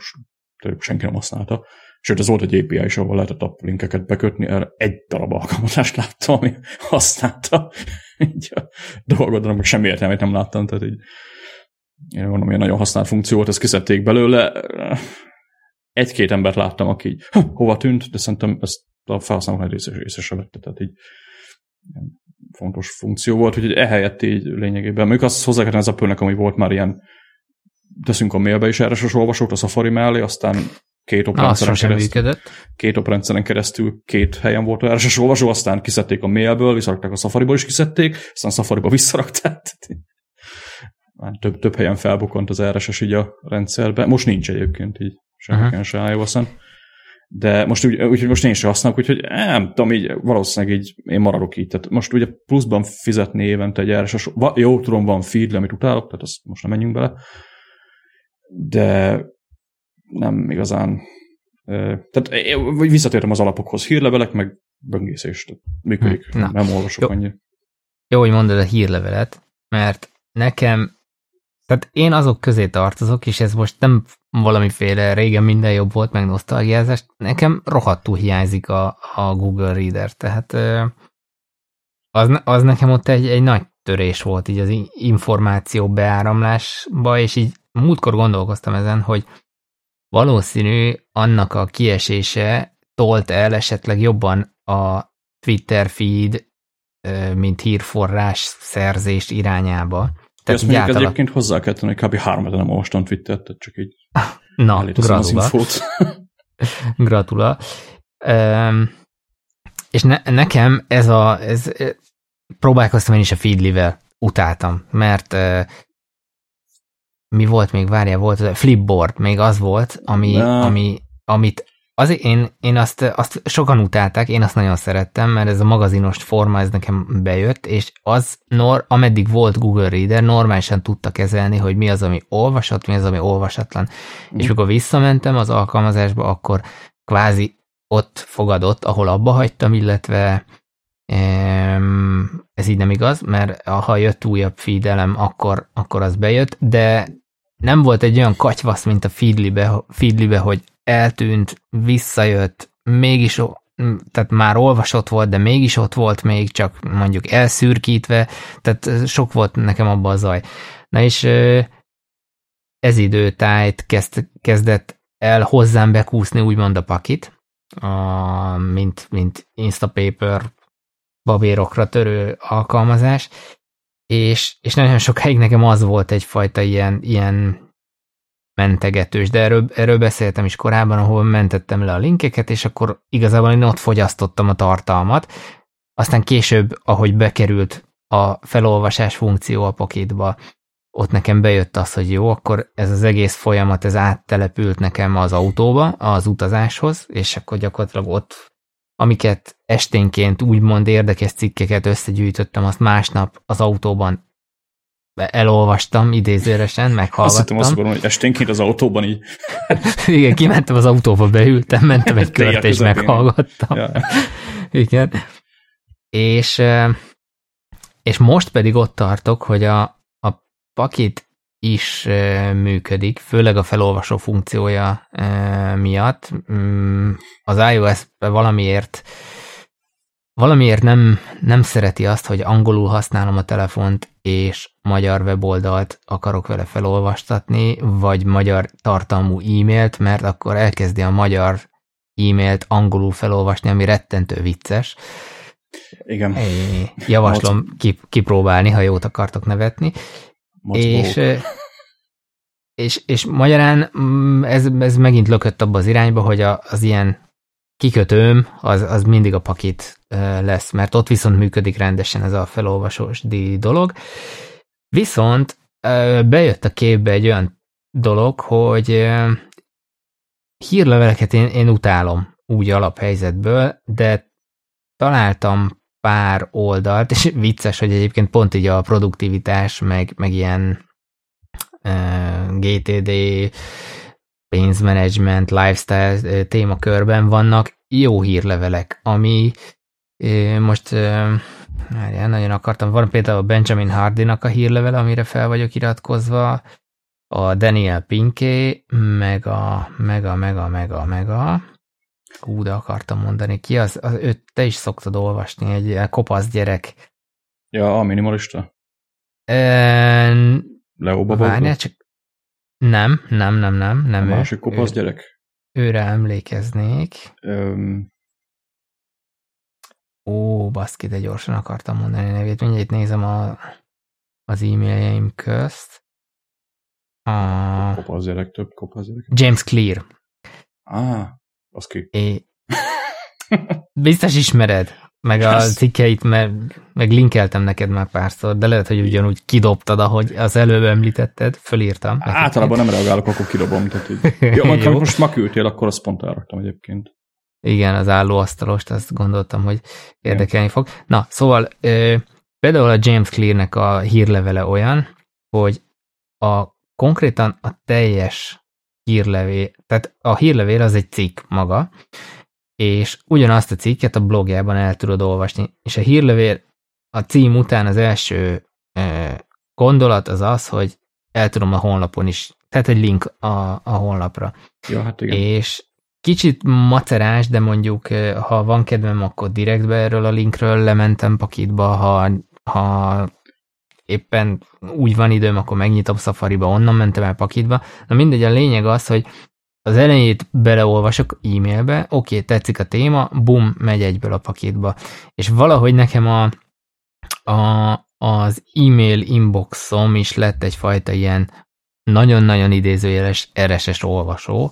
senki nem használta. Sőt, ez volt egy API is, ahol lehetett a linkeket bekötni, erre egy darab alkalmazást láttam, ami használta így a dolgodra, meg semmi értelmét nem láttam, tehát így én mondom, ilyen nagyon használt funkció volt, ezt kiszedték belőle. Egy-két embert láttam, aki így, hova tűnt, de szerintem ezt a felhasználók nagy része, része sem vette, tehát így fontos funkció volt, úgyhogy ehelyett így lényegében, még azt hozzá kellene az apple ami volt már ilyen, teszünk a mailbe is erre olvasót a Safari mellé, aztán két oprendszeren keresztül, két oprendszeren keresztül két helyen volt a RSS olvasó, aztán kiszedték a mailből, visszarakták a Safariból is kiszedték, aztán Safariba visszarakták. Már több, több helyen felbukant az RSS így a rendszerbe. Most nincs egyébként így, semmiken uh-huh. se ios de most úgy, úgy, most én sem használok, úgyhogy nem tudom, így valószínűleg így én maradok így. Tehát most ugye pluszban fizetni évente egy RSS, jó, tudom, van feed, amit utálok, tehát azt most nem menjünk bele, de nem igazán tehát visszatértem az alapokhoz, hírlevelek, meg böngészés, tehát működik, hm, Na. nem olvasok jó. annyi. Jó, hogy mondod a hírlevelet, mert nekem tehát én azok közé tartozok, és ez most nem valamiféle régen minden jobb volt, meg nosztalgiázás, nekem rohadtul hiányzik a, a Google Reader, tehát az, az nekem ott egy, egy nagy törés volt így az információ beáramlásba, és így múltkor gondolkoztam ezen, hogy valószínű annak a kiesése tolt el esetleg jobban a Twitter feed, mint hírforrás szerzés irányába. Tehát ezt mondjuk általán... egyébként hozzá kell tenni, hogy kb. három nem olvastam Twittert, tehát csak így Na, gratula. gratula. Um, és ne, nekem ez a, ez, próbálkoztam én is a Feedly-vel, utáltam, mert uh, mi volt még, várja, volt a Flipboard, még az volt, ami, ami, amit Azért én, én azt, azt sokan utálták, én azt nagyon szerettem, mert ez a magazinos forma, ez nekem bejött, és az, nor, ameddig volt Google Reader, normálisan tudta kezelni, hogy mi az, ami olvasott, mi az, ami olvasatlan. Mm. És mikor visszamentem az alkalmazásba, akkor kvázi ott fogadott, ahol abba hagytam, illetve ez így nem igaz, mert ha jött újabb feedelem, akkor, akkor az bejött, de nem volt egy olyan katyvasz, mint a Feedly-be, Feedly-be hogy eltűnt, visszajött, mégis tehát már olvasott volt, de mégis ott volt még, csak mondjuk elszürkítve, tehát sok volt nekem abban a zaj. Na és ez időtájt kezd, kezdett el hozzám bekúszni úgymond a pakit, a, mint, mint Instapaper babérokra törő alkalmazás, és, és nagyon sokáig nekem az volt egyfajta ilyen, ilyen mentegetős, de erről, erről beszéltem is korábban, ahol mentettem le a linkeket, és akkor igazából én ott fogyasztottam a tartalmat, aztán később, ahogy bekerült a felolvasás funkció a pakitba, ott nekem bejött az, hogy jó, akkor ez az egész folyamat, ez áttelepült nekem az autóba, az utazáshoz, és akkor gyakorlatilag ott, amiket esténként úgymond érdekes cikkeket összegyűjtöttem, azt másnap az autóban elolvastam idézőresen, meghallgattam. Azt hittem azt hogy esténként az autóban így. Igen, kimentem az autóba, beültem, mentem egy kört és meghallgattam. Ja. Igen. És, és most pedig ott tartok, hogy a, a pakit is működik, főleg a felolvasó funkciója miatt. Mm, az ios valamiért valamiért nem, nem szereti azt, hogy angolul használom a telefont, és magyar weboldalt akarok vele felolvastatni, vagy magyar tartalmú e-mailt, mert akkor elkezdi a magyar e-mailt angolul felolvasni, ami rettentő vicces. Igen. É, javaslom kip, kipróbálni, ha jót akartok nevetni. És, és, és magyarán mm, ez, ez megint lökött abba az irányba, hogy a, az ilyen kikötőm az, az mindig a pakit lesz, mert ott viszont működik rendesen ez a felolvasós dolog. Viszont bejött a képbe egy olyan dolog, hogy hírleveleket én, én utálom úgy alaphelyzetből, de találtam pár oldalt, és vicces, hogy egyébként pont így a produktivitás, meg, meg ilyen uh, GTD, pénzmenedzsment, lifestyle témakörben vannak jó hírlevelek, ami most Várjál, nagyon akartam. Van például a Benjamin Hardinak a hírlevele, amire fel vagyok iratkozva, a Daniel Pinké, meg a, meg a, meg a, meg a, meg a, hú, de akartam mondani ki, az, az őt te is szoktad olvasni, egy kopasz gyerek. Ja, a minimalista? E, Leo Várjál, csak nem, nem, nem, nem, nem a másik kopasz ő, gyerek? Őre emlékeznék. Um, Ó, baszki, de gyorsan akartam mondani a nevét. Mindjárt nézem a, az e-mailjeim közt. A... Kopazérek, több kopazérek. James Clear. Ah, az ki. É... Biztos ismered, meg a cikkeit, mert meg linkeltem neked már párszor, de lehet, hogy ugyanúgy kidobtad, ahogy az előbb említetted, fölírtam. Általában nem reagálok, akkor kidobom. Tehát így. Jó, Jó. most ma küldtél, akkor azt pont elraktam egyébként. Igen, az állóasztalost, azt gondoltam, hogy érdekelni fog. Na, szóval ö, például a James Clearnek a hírlevele olyan, hogy a konkrétan a teljes hírlevél, tehát a hírlevél az egy cikk maga, és ugyanazt a cikket a blogjában el tudod olvasni, és a hírlevél a cím után az első ö, gondolat az az, hogy el tudom a honlapon is, tehát egy link a, a honlapra. Ja, hát igen. És Kicsit macerás, de mondjuk, ha van kedvem, akkor direktbe erről a linkről lementem pakitba, ha, ha éppen úgy van időm, akkor megnyitom Safari-ba, onnan mentem el pakitba. Na mindegy, a lényeg az, hogy az elejét beleolvasok e-mailbe, oké, tetszik a téma, bum, megy egyből a pakitba. És valahogy nekem a, a, az e-mail inboxom is lett egyfajta ilyen nagyon-nagyon idézőjeles RSS olvasó,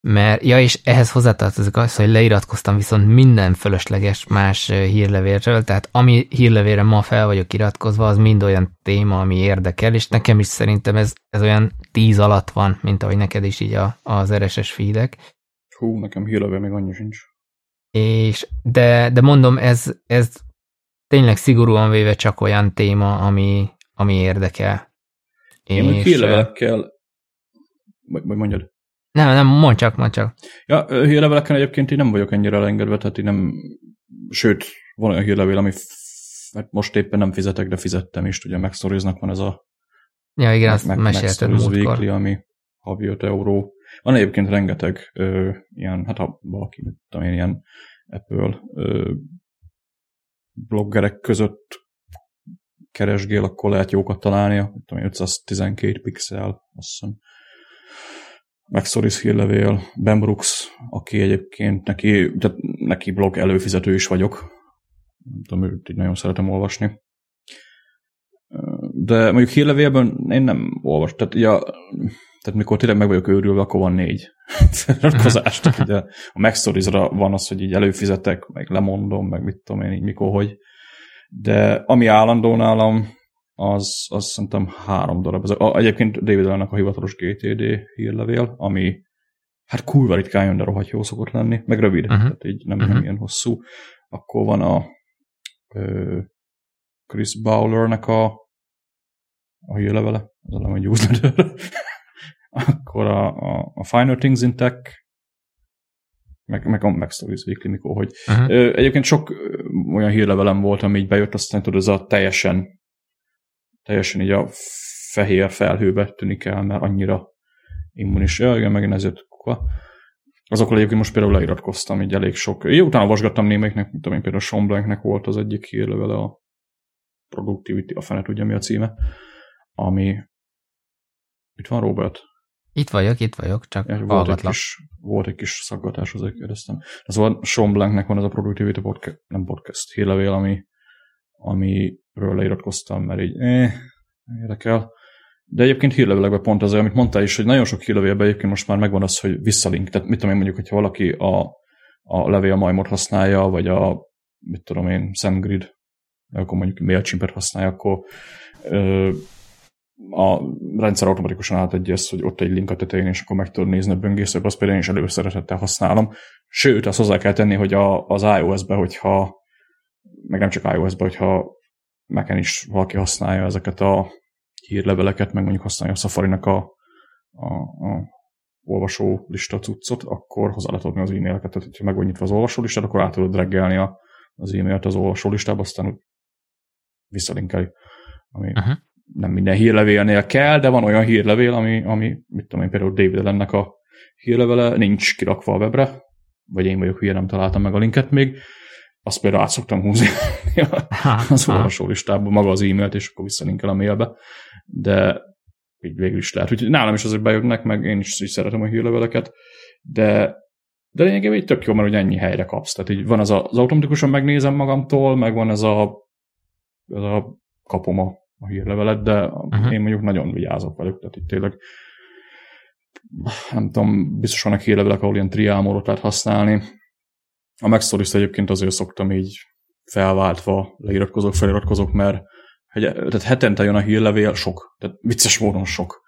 mert, ja, és ehhez hozzátartozik az, hogy leiratkoztam viszont minden fölösleges más hírlevélről, tehát ami hírlevélre ma fel vagyok iratkozva, az mind olyan téma, ami érdekel, és nekem is szerintem ez, ez olyan tíz alatt van, mint ahogy neked is így a, az RSS feedek. Hú, nekem hírlevél még annyi sincs. És, de, de mondom, ez, ez tényleg szigorúan véve csak olyan téma, ami, ami érdekel. Én és, hírlevelekkel, vagy, vagy mondjad. Nem, nem, mondd csak, mondd csak. Ja, hírleveleken egyébként én nem vagyok ennyire elengedve, tehát én nem, sőt, van olyan hírlevél, ami mert most éppen nem fizetek, de fizettem is, ugye megszoroznak van ez a Ja, igen, azt meg, mesélted weekly, ami havi 5 euró. Van egyébként rengeteg ö, ilyen, hát ha valaki, tudom én, ilyen Apple ö, bloggerek között keresgél, akkor lehet jókat találni, tudom, 512 pixel, azt hiszem. Maxoris hírlevél, Ben Brooks, aki egyébként neki, tehát neki blog előfizető is vagyok. Nem tudom, őt így nagyon szeretem olvasni. De mondjuk hírlevélben én nem olvas. Tehát, ja, tehát mikor tényleg meg vagyok őrülve, akkor van négy feliratkozás. tehát ugye a Maxorisra van az, hogy így előfizetek, meg lemondom, meg mit tudom én így mikor, hogy. De ami állandó nálam, az, az szerintem három darab. Ez a, egyébként David Allennek a hivatalos GTD hírlevél, ami hát kurva ritkán jön, de rohadt jó szokott lenni, meg rövid, uh-huh. tehát így nem, uh-huh. nem ilyen hosszú. Akkor van a ö, Chris Bowlernek a, a hírlevele, az a egy newsletter. Akkor a, a, a Finer Things in Tech, meg, meg a Mac Stories Weekly, mikor, hogy uh-huh. egyébként sok olyan hírlevelem volt, ami így bejött, aztán tudod, ez a teljesen teljesen így a fehér felhőbe tűnik el, mert annyira immunis. Ja, igen, megint ezért kuka. Azokkal egyébként most például leiratkoztam, így elég sok. Jó, utána vasgattam némelyiknek, mint tudom én például Sean Blanknek volt az egyik hírlevele a Productivity, a fene tudja mi a címe, ami itt van Robert? Itt vagyok, itt vagyok, csak ja, volt, egy kis, volt egy kis szaggatás, azért kérdeztem. Ez volt, Sean Blanknek van ez a Productivity podcast, nem podcast, hírlevél, ami, amiről leiratkoztam, mert így eh, érdekel. De egyébként hírlevelekben pont az, amit mondtál is, hogy nagyon sok hírlevélben egyébként most már megvan az, hogy visszalink. Tehát mit tudom én mondjuk, hogyha valaki a, a levél majmot használja, vagy a mit tudom én, SendGrid, akkor mondjuk MailChimp-et használja, akkor ö, a rendszer automatikusan átadja ezt, hogy ott egy link a tetején, és akkor meg tudod nézni a böngészőt, azt például én is előszeretettel használom. Sőt, azt hozzá kell tenni, hogy a, az iOS-be, hogyha meg nem csak iOS-ban, hogyha mac is valaki használja ezeket a hírleveleket, meg mondjuk használja a Safari-nak a, a, a olvasó lista cuccot, akkor hozzá lehet adni az e-maileket. Tehát, hogyha meg van nyitva az olvasó listát, akkor át tudod reggelni a, az e-mailt az olvasó listába, aztán visszalinkeli. Ami uh-huh. nem minden hírlevélnél kell, de van olyan hírlevél, ami, ami mit tudom én, például David Allennek a hírlevele nincs kirakva a webre, vagy én vagyok hülye, nem találtam meg a linket még, azt például át szoktam húzni az olvasó listából maga az e-mailt, és akkor visszalinkel a mailbe, de így végül is lehet. Úgyhogy nálam is azért bejönnek, meg én is így szeretem a hírleveleket, de de lényegében így tök jó, mert ugye ennyi helyre kapsz. Tehát így van az, a, az automatikusan megnézem magamtól, meg van ez a, ez a kapom a, a hírlevelet, de uh-huh. én mondjuk nagyon vigyázok velük, tehát itt tényleg nem tudom, biztos vannak hírlevelek, ahol ilyen triámorot lehet használni, a Maxstories egyébként azért szoktam így felváltva leiratkozok, feliratkozok, mert hogy, tehát hetente jön a hírlevél, sok, tehát vicces módon sok.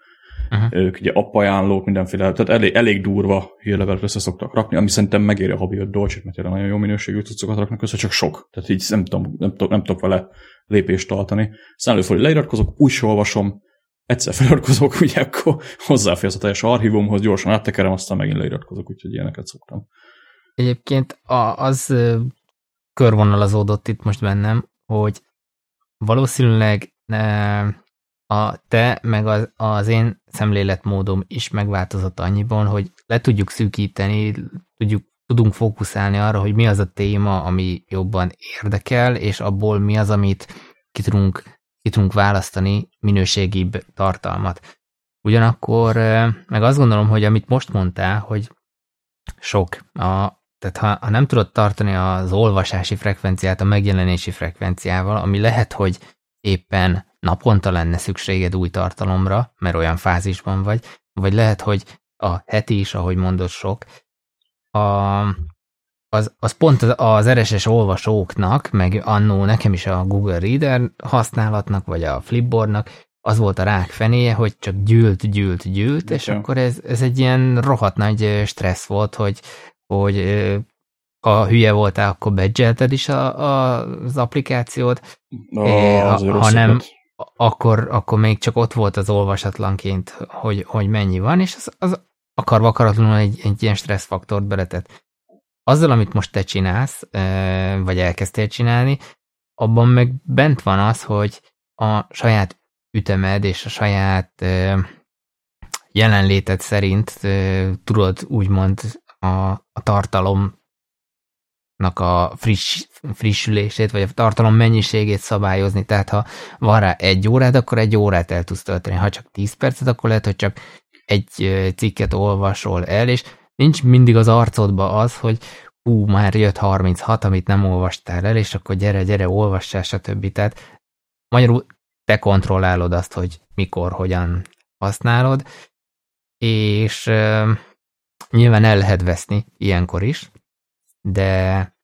Uh-huh. Ők ugye appajánlók, mindenféle, tehát elég, elég durva hírlevelet össze szoktak rakni, ami szerintem megéri a havi 5 dolcsit, mert tényleg nagyon jó minőségű cuccokat raknak össze, csak sok. Tehát így nem tudom, nem, tudom, nem tudok vele lépést tartani. Aztán előfordul, hogy leiratkozok, úgy olvasom, egyszer feliratkozok, ugye akkor hozzáférsz a teljes archívumhoz, gyorsan áttekerem, aztán megint leiratkozok, úgyhogy ilyeneket szoktam. Egyébként a, az körvonalazódott itt most bennem, hogy valószínűleg a te meg az, az én szemléletmódom is megváltozott annyiban, hogy le tudjuk szűkíteni, tudjuk, tudunk fókuszálni arra, hogy mi az a téma, ami jobban érdekel, és abból mi az, amit ki tudunk, ki tudunk választani minőségibb tartalmat. Ugyanakkor meg azt gondolom, hogy amit most mondtál, hogy sok, a, tehát ha, ha nem tudod tartani az olvasási frekvenciát a megjelenési frekvenciával, ami lehet, hogy éppen naponta lenne szükséged új tartalomra, mert olyan fázisban vagy, vagy lehet, hogy a heti is, ahogy mondott sok, a, az, az pont az, az RSS olvasóknak, meg annó nekem is a Google Reader használatnak, vagy a Flipboardnak, az volt a rák fenéje, hogy csak gyűlt, gyűlt, gyűlt, De és ja. akkor ez, ez egy ilyen rohadt nagy stressz volt, hogy, hogy ha hülye voltál, akkor bedzselted is a, a, az applikációt, no, é, ha, ha nem, akkor, akkor még csak ott volt az olvasatlanként, hogy, hogy mennyi van, és az, az akarva akaratlanul egy, egy ilyen stresszfaktort beletett. Azzal, amit most te csinálsz, vagy elkezdtél csinálni, abban meg bent van az, hogy a saját ütemed és a saját jelenléted szerint tudod úgymond a, a tartalom a friss, frissülését, vagy a tartalom mennyiségét szabályozni. Tehát ha van rá egy órád, akkor egy órát el tudsz tölteni. Ha csak 10 percet, akkor lehet, hogy csak egy cikket olvasol el, és nincs mindig az arcodba az, hogy hú, már jött 36, amit nem olvastál el, és akkor gyere, gyere, olvassál, stb. Tehát magyarul te kontrollálod azt, hogy mikor, hogyan használod, és nyilván el lehet veszni ilyenkor is, de,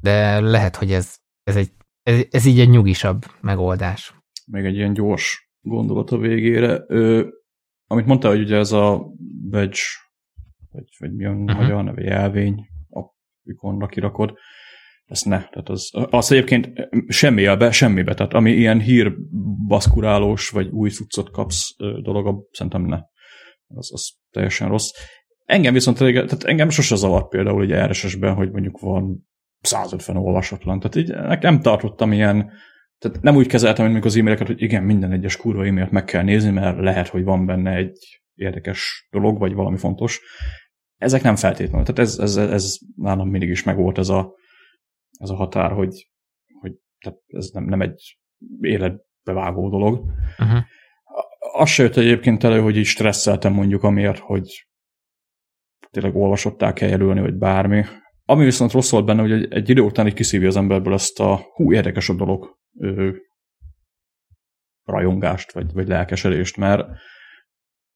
de lehet, hogy ez, ez, egy, ez, ez így egy nyugisabb megoldás. Még egy ilyen gyors gondolat a végére. Ö, amit mondtál, hogy ugye ez a badge, vagy, vagy mi a uh-huh. magyar neve, jelvény, ikonra kirakod, ezt ne. Tehát az, az egyébként semmi be, semmibe. Tehát ami ilyen hír baszkurálós, vagy új cuccot kapsz dolog, szerintem ne. Az, az teljesen rossz. Engem viszont tehát engem sose zavart például egy RSS-ben, hogy mondjuk van 150 olvasatlan. Tehát így nem tartottam ilyen, tehát nem úgy kezeltem, mint az e-maileket, hogy igen, minden egyes kurva e-mailt meg kell nézni, mert lehet, hogy van benne egy érdekes dolog, vagy valami fontos. Ezek nem feltétlenül. Tehát ez, ez, ez nálam mindig is megvolt ez a, ez a határ, hogy, hogy tehát ez nem, nem egy életbevágó dolog. Uh-huh. Az se jött egyébként elő, hogy így stresszeltem mondjuk amiatt, hogy tényleg olvasották kell jelölni, vagy bármi. Ami viszont rossz volt benne, hogy egy, egy idő után így kiszívja az emberből ezt a hú, érdekes a dolog ö, rajongást, vagy, vagy lelkesedést, mert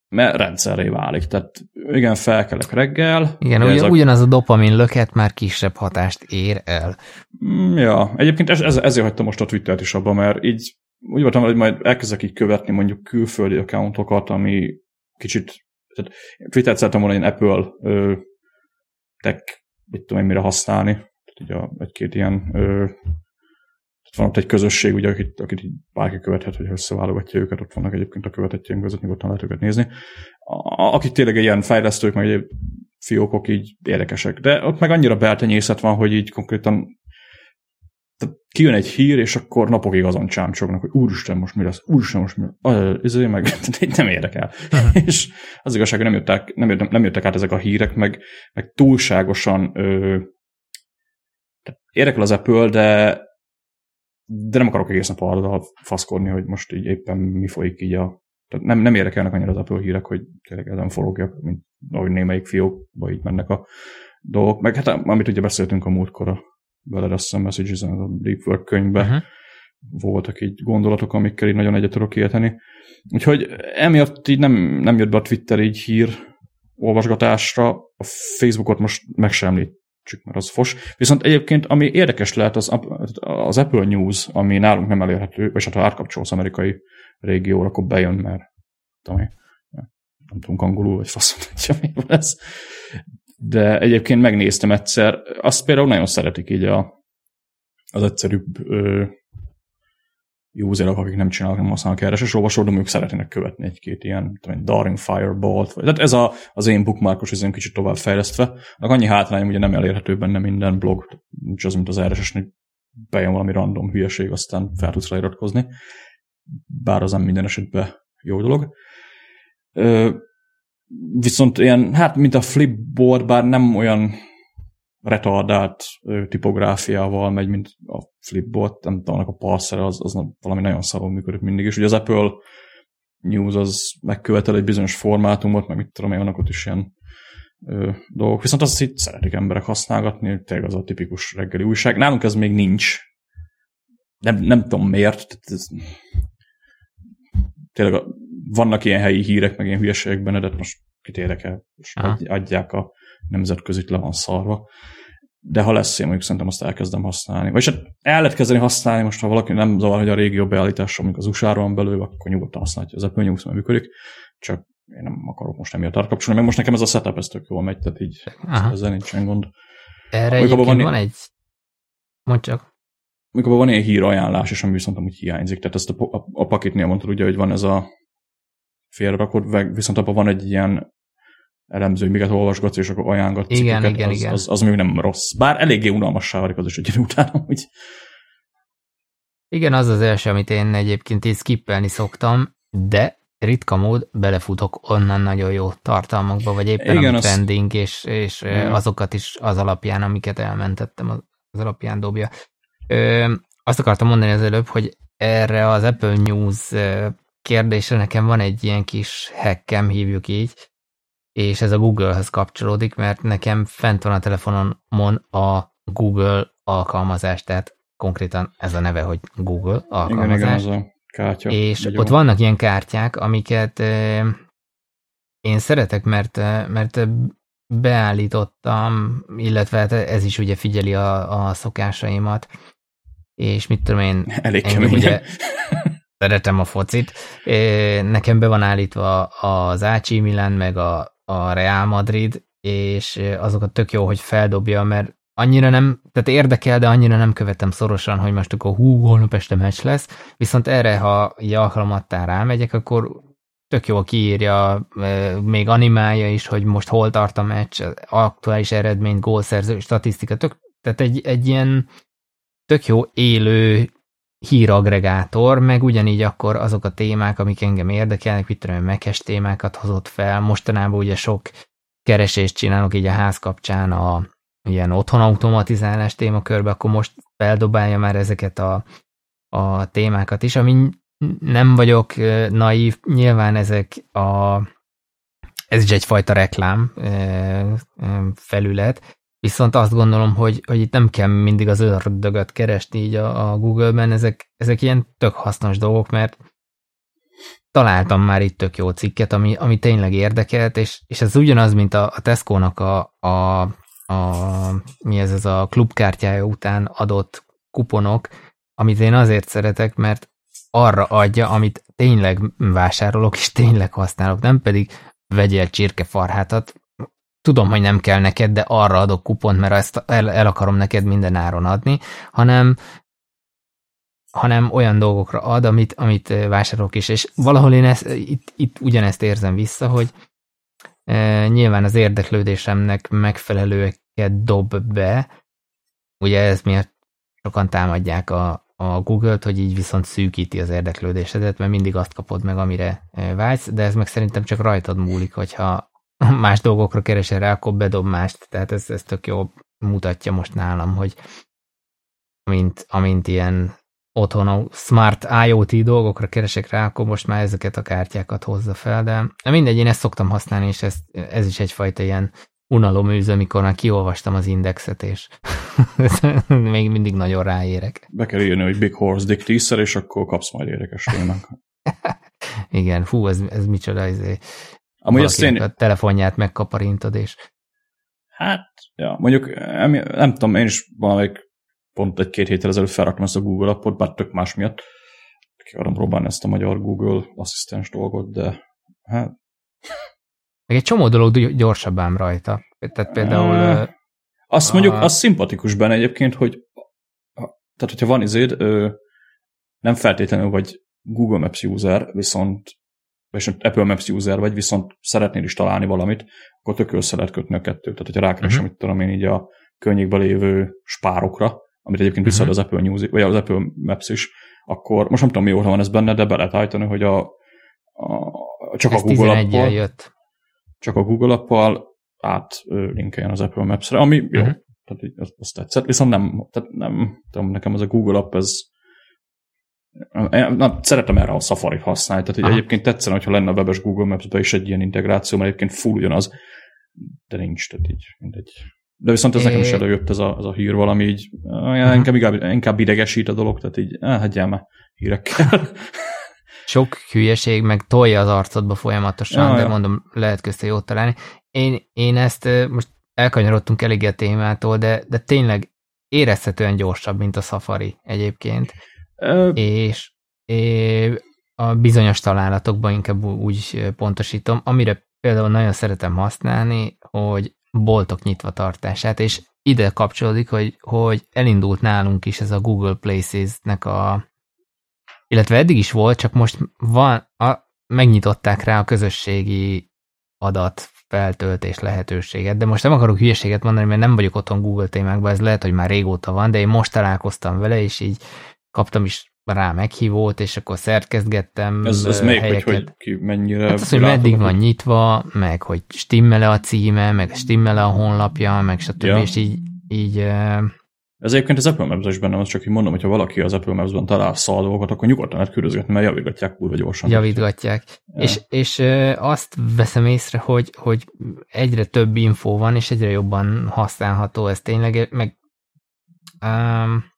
mert rendszerré válik. Tehát igen, felkelek reggel. Igen, ugyan, a... ugyanaz a dopamin löket már kisebb hatást ér el. Mm, ja, egyébként ez, ez, ezért hagytam most a Twittert is abba, mert így úgy voltam, hogy majd elkezdek így követni mondjuk külföldi accountokat, ami kicsit tehát Twittert szeretem volna egy Apple ö, tech, mit tudom én mire használni. Tehát ugye egy-két ilyen ö, van ott egy közösség, ugye, akit, akit így bárki követhet, hogy összeválogatja őket, ott vannak egyébként a követetjeink között, nyugodtan lehet őket nézni. A, akik tényleg ilyen fejlesztők, meg egy fiókok így érdekesek. De ott meg annyira beltenyészet van, hogy így konkrétan tehát kijön egy hír, és akkor napokig azon csámcsognak, hogy úristen, most mi lesz, úristen, most mi lesz, ez meg nem érdekel. Uh-huh. és az igazság, hogy nem jöttek, nem, jöttek, nem jöttek át ezek a hírek, meg, meg túlságosan ö, érdekel az Apple, de de nem akarok egész nap arra faszkodni, hogy most így éppen mi folyik így a... Tehát nem, nem érdekelnek annyira az Apple hírek, hogy tényleg ezen forogjak, mint ahogy némelyik fiókba így mennek a dolgok. Meg hát amit ugye beszéltünk a múltkor a veled azt hiszem Messages a Deep Work könyvben, uh-huh. voltak így gondolatok, amikkel így nagyon egyet tudok érteni. Úgyhogy emiatt így nem, nem jött be a Twitter így hír olvasgatásra, a Facebookot most meg sem csak mert az fos. Viszont egyébként, ami érdekes lehet, az, az Apple News, ami nálunk nem elérhető, vagy hát ha átkapcsolsz amerikai régióra, akkor bejön, mert tudom én, nem tudunk angolul, vagy faszom, hogy mi van ez. De egyébként megnéztem egyszer, azt például nagyon szeretik így a, az egyszerűbb ö, userek, akik nem csinálnak, nem használnak RSS olvasót, de ők szeretnének követni egy-két ilyen, tudom, Daring Firebolt, vagy, tehát ez a, az én bookmarkos ez kicsit tovább fejlesztve. Annak annyi hátrány, ugye nem elérhető benne minden blog, nincs az, mint az rss hogy bejön valami random hülyeség, aztán fel tudsz leiratkozni. Bár az nem minden esetben jó dolog. Ö, viszont ilyen, hát mint a Flipboard, bár nem olyan retardált tipográfiával megy, mint a Flipboard, nem tudom, a parser az, az valami nagyon szarul működik mindig, és ugye az Apple News az megkövetel egy bizonyos formátumot, meg mit tudom én, ott is ilyen ö, dolgok. Viszont azt itt szeretik emberek használgatni, tényleg az a tipikus reggeli újság. Nálunk ez még nincs. Nem, nem tudom miért. Ez, tényleg vannak ilyen helyi hírek, meg ilyen hülyeségek benne, de most kit érdekel, és Aha. adják a nemzetközit, le van szarva. De ha lesz, én mondjuk szerintem azt elkezdem használni. Vagy hát el lehet kezdeni használni, most ha valaki nem zavar, hogy a régió beállítása, amikor az usa van belül, akkor nyugodtan használja az Apple News, működik. Csak én nem akarok most emiatt tartkapcsolni, mert most nekem ez a setup ez tök jól megy, tehát így Aha. ezzel nincsen gond. Erre egyébként van, van egy... Mondj csak. Amikor van ilyen hírajánlás, és ami viszont amúgy hiányzik, tehát ezt a, a, a pakitnél mondtad ugye, hogy van ez a félrerakod, viszont abban van egy ilyen elemző, hogy miket olvasgatsz, és akkor ajánlgat igen, cikkeket, igen, az, igen. Az, az, még nem rossz. Bár eléggé unalmassá válik az is egy után, hogy... Igen, az az első, amit én egyébként így skippelni szoktam, de ritka mód belefutok onnan nagyon jó tartalmakba, vagy éppen Igen, ami az... trending, és, és Igen. azokat is az alapján, amiket elmentettem, az alapján dobja. Ö, azt akartam mondani az előbb, hogy erre az Apple News kérdésre nekem van egy ilyen kis hackem, hívjuk így, és ez a Google-höz kapcsolódik, mert nekem fent van a telefonomon a Google alkalmazás, tehát konkrétan ez a neve, hogy Google alkalmazás. Igen, igen, az a kártya. És ott vannak ilyen kártyák, amiket én szeretek, mert, mert beállítottam, illetve hát ez is ugye figyeli a, a szokásaimat, és mit tudom én... Elég kemény. Ugye, szeretem a focit. Nekem be van állítva az AC Milan, meg a, a Real Madrid, és azokat tök jó, hogy feldobja, mert annyira nem, tehát érdekel, de annyira nem követem szorosan, hogy most akkor hú, holnap este meccs lesz, viszont erre, ha így alkalmattán rámegyek, akkor tök jól kiírja, még animálja is, hogy most hol tart a meccs, aktuális eredmény, gólszerző, statisztika, tök, tehát egy, egy ilyen tök jó élő híragregátor, meg ugyanígy akkor azok a témák, amik engem érdekelnek, mit tudom, mekes témákat hozott fel. Mostanában ugye sok keresést csinálok így a ház kapcsán a ilyen otthonautomatizálás témakörbe, akkor most feldobálja már ezeket a, a témákat is, ami nem vagyok naív, nyilván ezek a ez is egyfajta reklám felület, Viszont azt gondolom, hogy, hogy itt nem kell mindig az ördögöt keresni így a, a Google-ben, ezek, ezek ilyen tök hasznos dolgok, mert találtam már itt tök jó cikket, ami, ami tényleg érdekelt, és, és ez ugyanaz, mint a, a Tesco-nak a, a, a, mi ez, ez a klubkártyája után adott kuponok, amit én azért szeretek, mert arra adja, amit tényleg vásárolok, és tényleg használok, nem pedig vegyél csirkefarhátat, tudom, hogy nem kell neked, de arra adok kupont, mert ezt el, el akarom neked minden áron adni, hanem hanem olyan dolgokra ad, amit, amit vásárolok is. És valahol én ezt, itt, itt ugyanezt érzem vissza, hogy e, nyilván az érdeklődésemnek megfelelőeket dob be, ugye ez miatt sokan támadják a, a Google-t, hogy így viszont szűkíti az érdeklődésedet, mert mindig azt kapod meg, amire vágysz, de ez meg szerintem csak rajtad múlik, hogyha más dolgokra keresel rá, akkor bedob mást. Tehát ez, ez tök jó mutatja most nálam, hogy amint, amint ilyen otthon a smart IoT dolgokra keresek rá, akkor most már ezeket a kártyákat hozza fel, de mindegy, én ezt szoktam használni, és ez, ez is egyfajta ilyen unaloműz, amikor már kiolvastam az indexet, és még mindig nagyon ráérek. Be kell írni, hogy Big Horse Dick tízszer, és akkor kapsz majd érdekes. Igen, fú, ez, ez micsoda, ez Amúgy azt én... a telefonját megkaparintod, és... Hát, ja, mondjuk nem tudom, én is valamelyik pont egy-két héttel ezelőtt felraktam ezt a Google appot, bár tök más miatt. Ki akarom próbálni ezt a magyar Google asszisztens dolgot, de hát... Meg egy csomó dolog gyorsabb ám rajta. Tehát például... E, azt a... mondjuk, az szimpatikus benne egyébként, hogy tehát, hogyha van izéd, nem feltétlenül vagy Google Maps user, viszont és Apple Maps user vagy, viszont szeretnél is találni valamit, akkor tök össze lehet kötni a kettőt. Tehát, hogyha rákeresem, uh-huh. tudom én így a környékben lévő spárokra, amit egyébként visszad uh-huh. az Apple News, vagy az Apple Maps is, akkor most nem tudom, mióta van ez benne, de be lehet állítani, hogy a, a csak ez a Google appal, jött. csak a Google appal át linkeljen az Apple Maps-re, ami jó, uh-huh. tehát így, azt, tetszett, viszont nem, tehát nem tudom, nekem az a Google app, ez Na, szeretem erre a safari használni, tehát hogy egyébként tetszene, hogyha lenne a webes Google Maps-be is egy ilyen integráció, mert egyébként full ugyanaz, de nincs, tehát így mindegy. De viszont ez é... nekem is előjött ez a, ez a hír valami így, uh-huh. inkább, inkább, idegesít a dolog, tehát így, eh, hagyjál már hírekkel. sok hülyeség, meg tolja az arcodba folyamatosan, Ja, de ja. mondom, lehet közte jót találni. Én, én ezt most elkanyarodtunk eléggé a témától, de, de tényleg érezhetően gyorsabb, mint a Safari egyébként, És, és a bizonyos találatokban inkább úgy pontosítom, amire például nagyon szeretem használni, hogy boltok nyitva tartását, és ide kapcsolódik, hogy, hogy elindult nálunk is ez a Google Places-nek a illetve eddig is volt, csak most van, a, megnyitották rá a közösségi adat feltöltés lehetőséget, de most nem akarok hülyeséget mondani, mert nem vagyok otthon Google témákban, ez lehet, hogy már régóta van, de én most találkoztam vele, és így kaptam is rá meghívót, és akkor szerkezgettem ez, ez még, hogy, hogy ki mennyire... Hát az, hogy meddig van nyitva, meg hogy stimmele a címe, meg stimmele a honlapja, meg stb. Ja. És így, így Ez egyébként az Apple Maps is benne van, csak így mondom, hogyha valaki az Apple Maps-ban talál szal dolgokat, akkor nyugodtan lehet küldözgetni, mert javítgatják kurva gyorsan. javítgatják. Ja. És, és azt veszem észre, hogy, hogy egyre több info van, és egyre jobban használható ez tényleg, meg, um, meg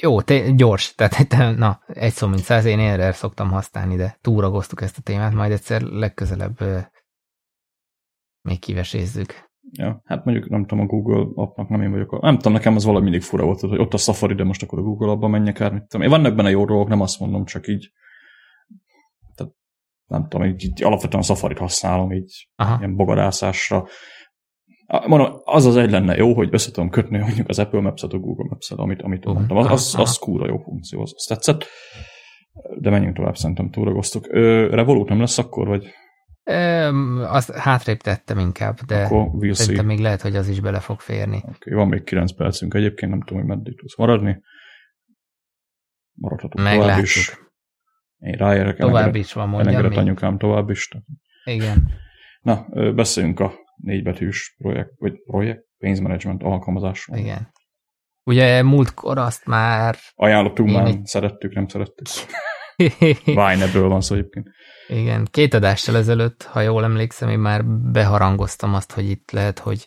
jó, té- gyors, tehát te- na, egy szó mint száz, én erre szoktam használni, de túragoztuk ezt a témát, majd egyszer legközelebb ö, még kivesézzük. Ja, hát mondjuk nem tudom, a Google appnak nem én vagyok. A, nem tudom, nekem az valami mindig fura volt, hogy ott a Safari, de most akkor a Google abban menjek át. Mit tudom. Én vannak benne jó dolgok, nem azt mondom, csak így tehát, nem tudom, így, így alapvetően a Safari-t használom, így Aha, ilyen bogarászásra. Mondom, az az egy lenne jó, hogy össze tudom kötni mondjuk az Apple Maps-et a Google Maps-et, amit, amit Uh, mondtam. Az, az, az kúra jó funkció, az, az tetszett. De menjünk tovább, szerintem túragoztuk. Revolut nem lesz akkor, vagy Öm, azt hátrébb tettem inkább, de akkor we'll see. szerintem még lehet, hogy az is bele fog férni. Okay, van még 9 percünk egyébként, nem tudom, hogy meddig tudsz maradni. Maradhatunk tovább is. Én ráérek, Tovább elengedett, is van, mondjam elengedett anyukám tovább is. Igen. Na, beszéljünk a négybetűs projekt, vagy projekt, pénzmenedzsment alkalmazásról. Igen. Ugye múltkor azt már... Ajánlottunk már, egy- szerettük, nem szerettük. Vine-ből van szó egyébként. Igen, két adással ezelőtt, ha jól emlékszem, én már beharangoztam azt, hogy itt lehet, hogy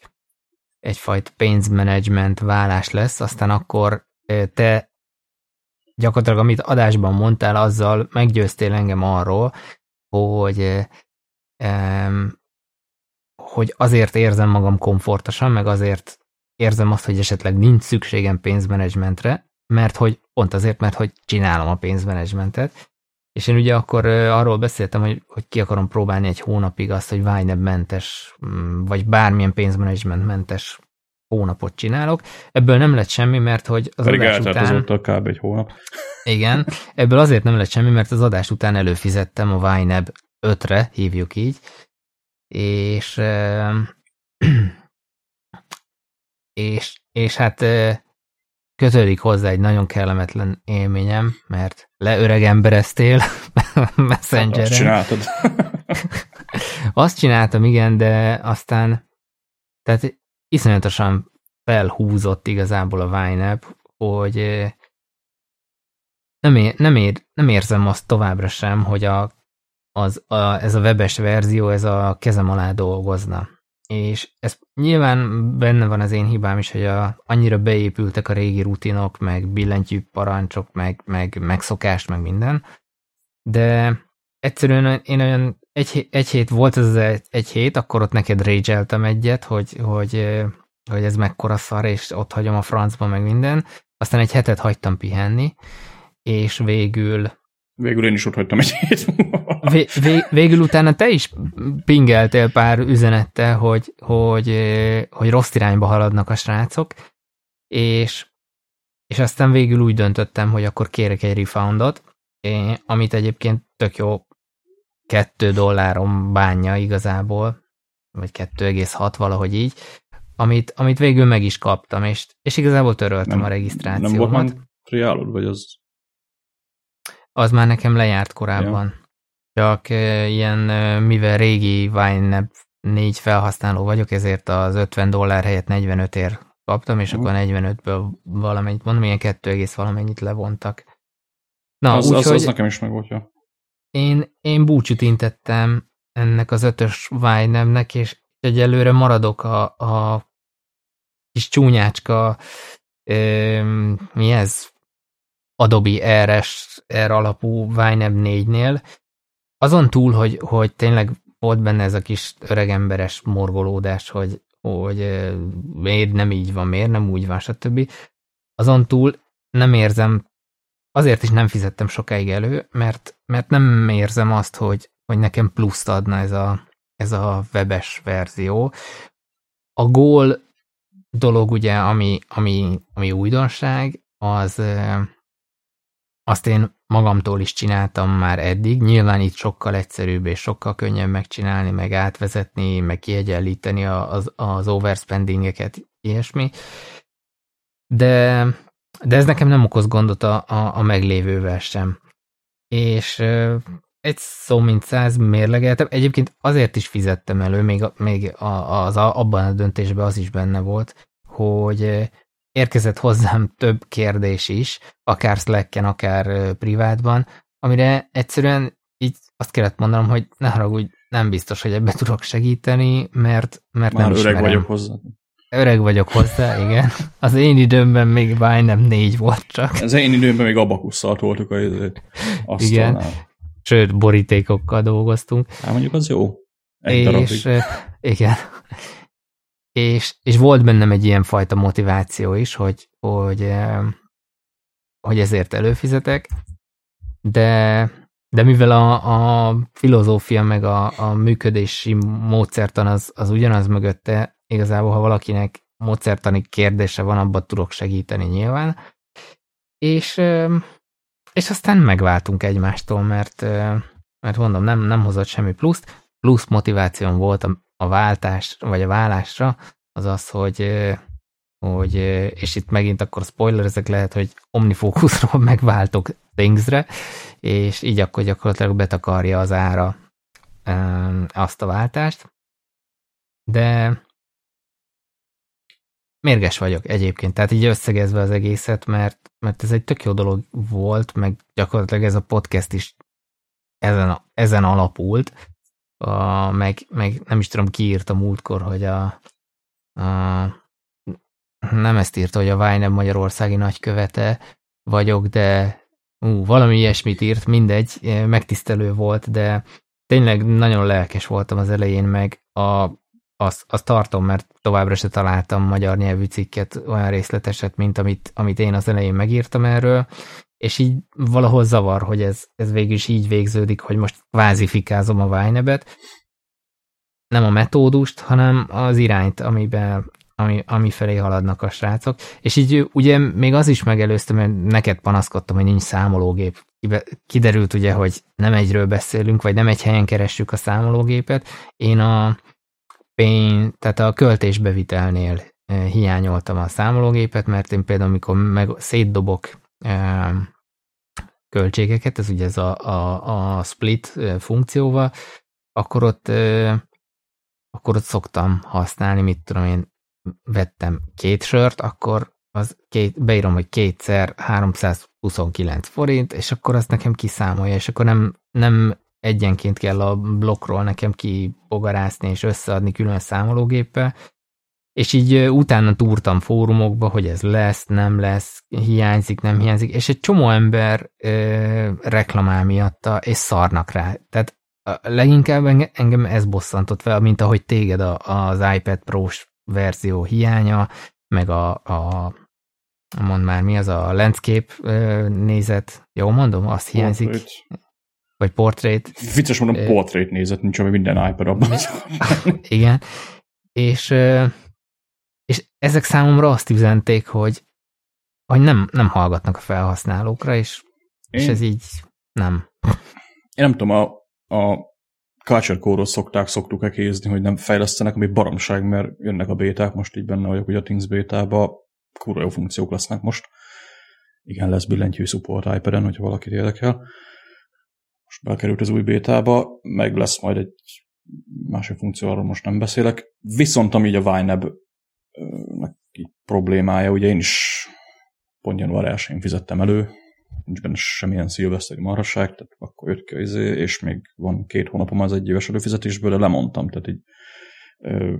egyfajta pénzmenedzsment vállás lesz, aztán akkor te gyakorlatilag, amit adásban mondtál, azzal meggyőztél engem arról, hogy hogy azért érzem magam komfortosan, meg azért érzem azt, hogy esetleg nincs szükségem pénzmenedzsmentre, mert hogy pont azért, mert hogy csinálom a pénzmenedzsmentet, és én ugye akkor arról beszéltem, hogy, hogy ki akarom próbálni egy hónapig azt, hogy Vineb mentes, mm, vagy bármilyen pénzmenedzsment mentes hónapot csinálok. Ebből nem lett semmi, mert hogy az Pedig adás után... kb. egy hónap. Igen, ebből azért nem lett semmi, mert az adás után előfizettem a Vineb 5-re, hívjuk így, és és, és hát ö, kötődik hozzá egy nagyon kellemetlen élményem, mert leöregembereztél Azt Messengeren. csináltad. Azt csináltam, igen, de aztán tehát iszonyatosan felhúzott igazából a Vineb, hogy nem, ér, nem, ér, nem érzem azt továbbra sem, hogy a, az, a, ez a webes verzió, ez a kezem alá dolgozna. És ez nyilván benne van az én hibám is, hogy a, annyira beépültek a régi rutinok, meg billentyű parancsok, meg, meg megszokás, meg minden, de egyszerűen én olyan egy, egy hét volt ez az egy, egy hét, akkor ott neked rage egyet, hogy, hogy, hogy ez mekkora szar, és ott hagyom a francba, meg minden. Aztán egy hetet hagytam pihenni, és végül Végül én is ott hagytam egy hét vé, vé, végül utána te is pingeltél pár üzenettel, hogy, hogy, hogy rossz irányba haladnak a srácok, és, és aztán végül úgy döntöttem, hogy akkor kérek egy refoundot, eh, amit egyébként tök jó 2 dollárom bánja igazából, vagy 2,6 valahogy így, amit, amit végül meg is kaptam, és, és igazából töröltem Nem- a Nem regisztrációmat. volt már triálod, vagy az... Az már nekem lejárt korábban. Csak uh, ilyen, mivel régi Vine négy felhasználó vagyok, ezért az 50 dollár helyett 45 ér kaptam, és Mhm. akkor 45-ből valamennyit, mondom, ilyen 2, egész valamennyit levontak. Na, az, az, úgyhogy az nekem is meg volt, ja. én, én búcsút intettem ennek az ötös Vine-nek, és egyelőre maradok a, a kis csúnyácska, ö, mi ez? Adobe RS, R alapú YNAB 4-nél. Azon túl, hogy, hogy tényleg volt benne ez a kis öregemberes morgolódás, hogy, hogy miért nem így van, miért nem úgy van, stb. Azon túl nem érzem, azért is nem fizettem sokáig elő, mert, mert nem érzem azt, hogy, hogy nekem pluszt adna ez a, ez a webes verzió. A gól dolog ugye, ami, ami, ami újdonság, az azt én magamtól is csináltam már eddig. Nyilván itt sokkal egyszerűbb és sokkal könnyebb megcsinálni, meg átvezetni, meg kiegyenlíteni az, az overspendingeket, ilyesmi. De, de ez nekem nem okoz gondot a, a, a meglévővel sem. És egy szó mint száz mérlegeltem. Egyébként azért is fizettem elő, még, még az, abban a döntésben az is benne volt, hogy érkezett hozzám több kérdés is, akár Slacken, akár privátban, amire egyszerűen így azt kellett mondanom, hogy ne haragudj, nem biztos, hogy ebbe tudok segíteni, mert, mert Már nem öreg ismerem. vagyok hozzá. Öreg vagyok hozzá, igen. Az én időmben még nem négy volt csak. Az én időmben még abakusszal toltuk a asztalnál. Igen. Sőt, borítékokkal dolgoztunk. Hát mondjuk az jó. Egy és, darabig. igen. És, és volt bennem egy ilyen fajta motiváció is, hogy, hogy, hogy ezért előfizetek, de, de mivel a, a filozófia meg a, a működési módszertan az, az ugyanaz mögötte, igazából ha valakinek módszertani kérdése van, abban tudok segíteni nyilván. És, és aztán megváltunk egymástól, mert, mert mondom, nem, nem hozott semmi pluszt, plusz motivációm volt a, a váltás, vagy a vállásra, az az, hogy, hogy és itt megint akkor spoilerezek lehet, hogy omnifókuszról megváltok Thingsre, és így akkor gyakorlatilag betakarja az ára azt a váltást. De mérges vagyok egyébként, tehát így összegezve az egészet, mert, mert ez egy tök jó dolog volt, meg gyakorlatilag ez a podcast is ezen, ezen alapult, a, meg, meg nem is tudom, ki írt a múltkor, hogy a, a nem ezt írta, hogy a Vájnebb Magyarországi nagykövete vagyok, de ú, valami ilyesmit írt, mindegy, megtisztelő volt, de tényleg nagyon lelkes voltam az elején, meg a, azt, azt tartom, mert továbbra se találtam magyar nyelvű cikket olyan részleteset, mint amit, amit én az elején megírtam erről, és így valahol zavar, hogy ez, ez végül is így végződik, hogy most kvázifikázom a Vájnebet, nem a metódust, hanem az irányt, amiben, ami, ami felé haladnak a srácok. És így ugye még az is megelőztem, mert neked panaszkodtam, hogy nincs számológép. Kiderült ugye, hogy nem egyről beszélünk, vagy nem egy helyen keressük a számológépet. Én a pénz, tehát a költésbevitelnél hiányoltam a számológépet, mert én például, amikor meg szétdobok költségeket, ez ugye ez a, a, a split funkcióval, akkor ott, akkor ott szoktam használni, mit tudom én, vettem két sört, akkor az két, beírom, hogy kétszer 329 forint, és akkor azt nekem kiszámolja, és akkor nem, nem egyenként kell a blokkról nekem kibogarászni és összeadni külön számológéppel, és így utána túrtam fórumokba, hogy ez lesz, nem lesz, hiányzik, nem hiányzik, és egy csomó ember ö, reklamál miatta, és szarnak rá. Tehát leginkább engem ez bosszantott fel, mint ahogy téged az iPad Pro-s verzió hiánya, meg a, a mond már mi az a landscape nézet, jó mondom, azt hiányzik. Portrait. Vagy portrait. Vicces mondom, portrait nézet, nincs ami minden iPad abban. Igen. És és ezek számomra azt üzenték, hogy, hogy nem, nem hallgatnak a felhasználókra, és, Én... és ez így nem. Én nem tudom, a, a Culture szokták, szoktuk kézni, hogy nem fejlesztenek, ami baromság, mert jönnek a béták, most így benne vagyok, hogy a Things bétába kurva jó funkciók lesznek most. Igen, lesz billentyű support iPad-en, hogyha valakit érdekel. Most bekerült az új bétába, meg lesz majd egy másik funkció, arról most nem beszélek. Viszont ami a YNAB problémája, ugye én is pont január 1 fizettem elő, nincs benne semmilyen szilveszteri marhasság, tehát akkor jött ki izé, és még van két hónapom az egy éves előfizetésből, de lemondtam, tehát így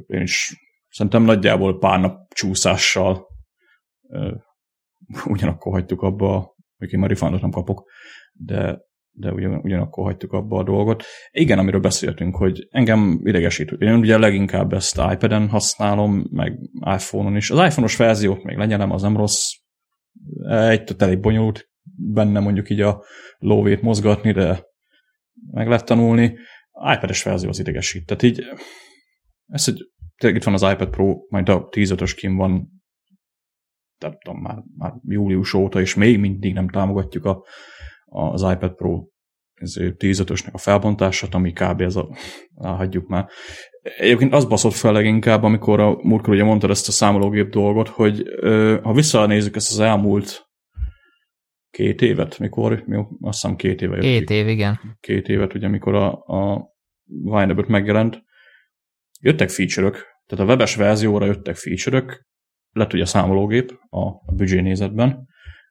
én is szerintem nagyjából pár nap csúszással ugyanakkor hagytuk abba hogy én már refundot nem kapok, de, de ugyan, ugyanakkor hagytuk abba a dolgot. Igen, amiről beszéltünk, hogy engem idegesít. Én ugye leginkább ezt iPad-en használom, meg iPhone-on is. Az iPhone-os verziót még lenyelem, az nem rossz. Egy elég bonyolult benne mondjuk így a lóvét mozgatni, de meg lehet tanulni. iPad-es verzió az idegesít. Tehát így, ez, hogy tényleg itt van az iPad Pro, majd a 10 kim van, nem tudom, már, már július óta, és még mindig nem támogatjuk a, az iPad Pro 10 a felbontását, ami kb. ez a, hagyjuk már. Egyébként az baszott fel leginkább, amikor a múltkor ugye mondtad ezt a számológép dolgot, hogy ö, ha visszanézzük ezt az elmúlt két évet, mikor, mi, azt hiszem két éve. Két év, igen. Két évet, ugye, mikor a, a Winerbot megjelent, jöttek feature-ök, tehát a webes verzióra jöttek feature-ök, lett ugye a számológép a, a büdzsé nézetben,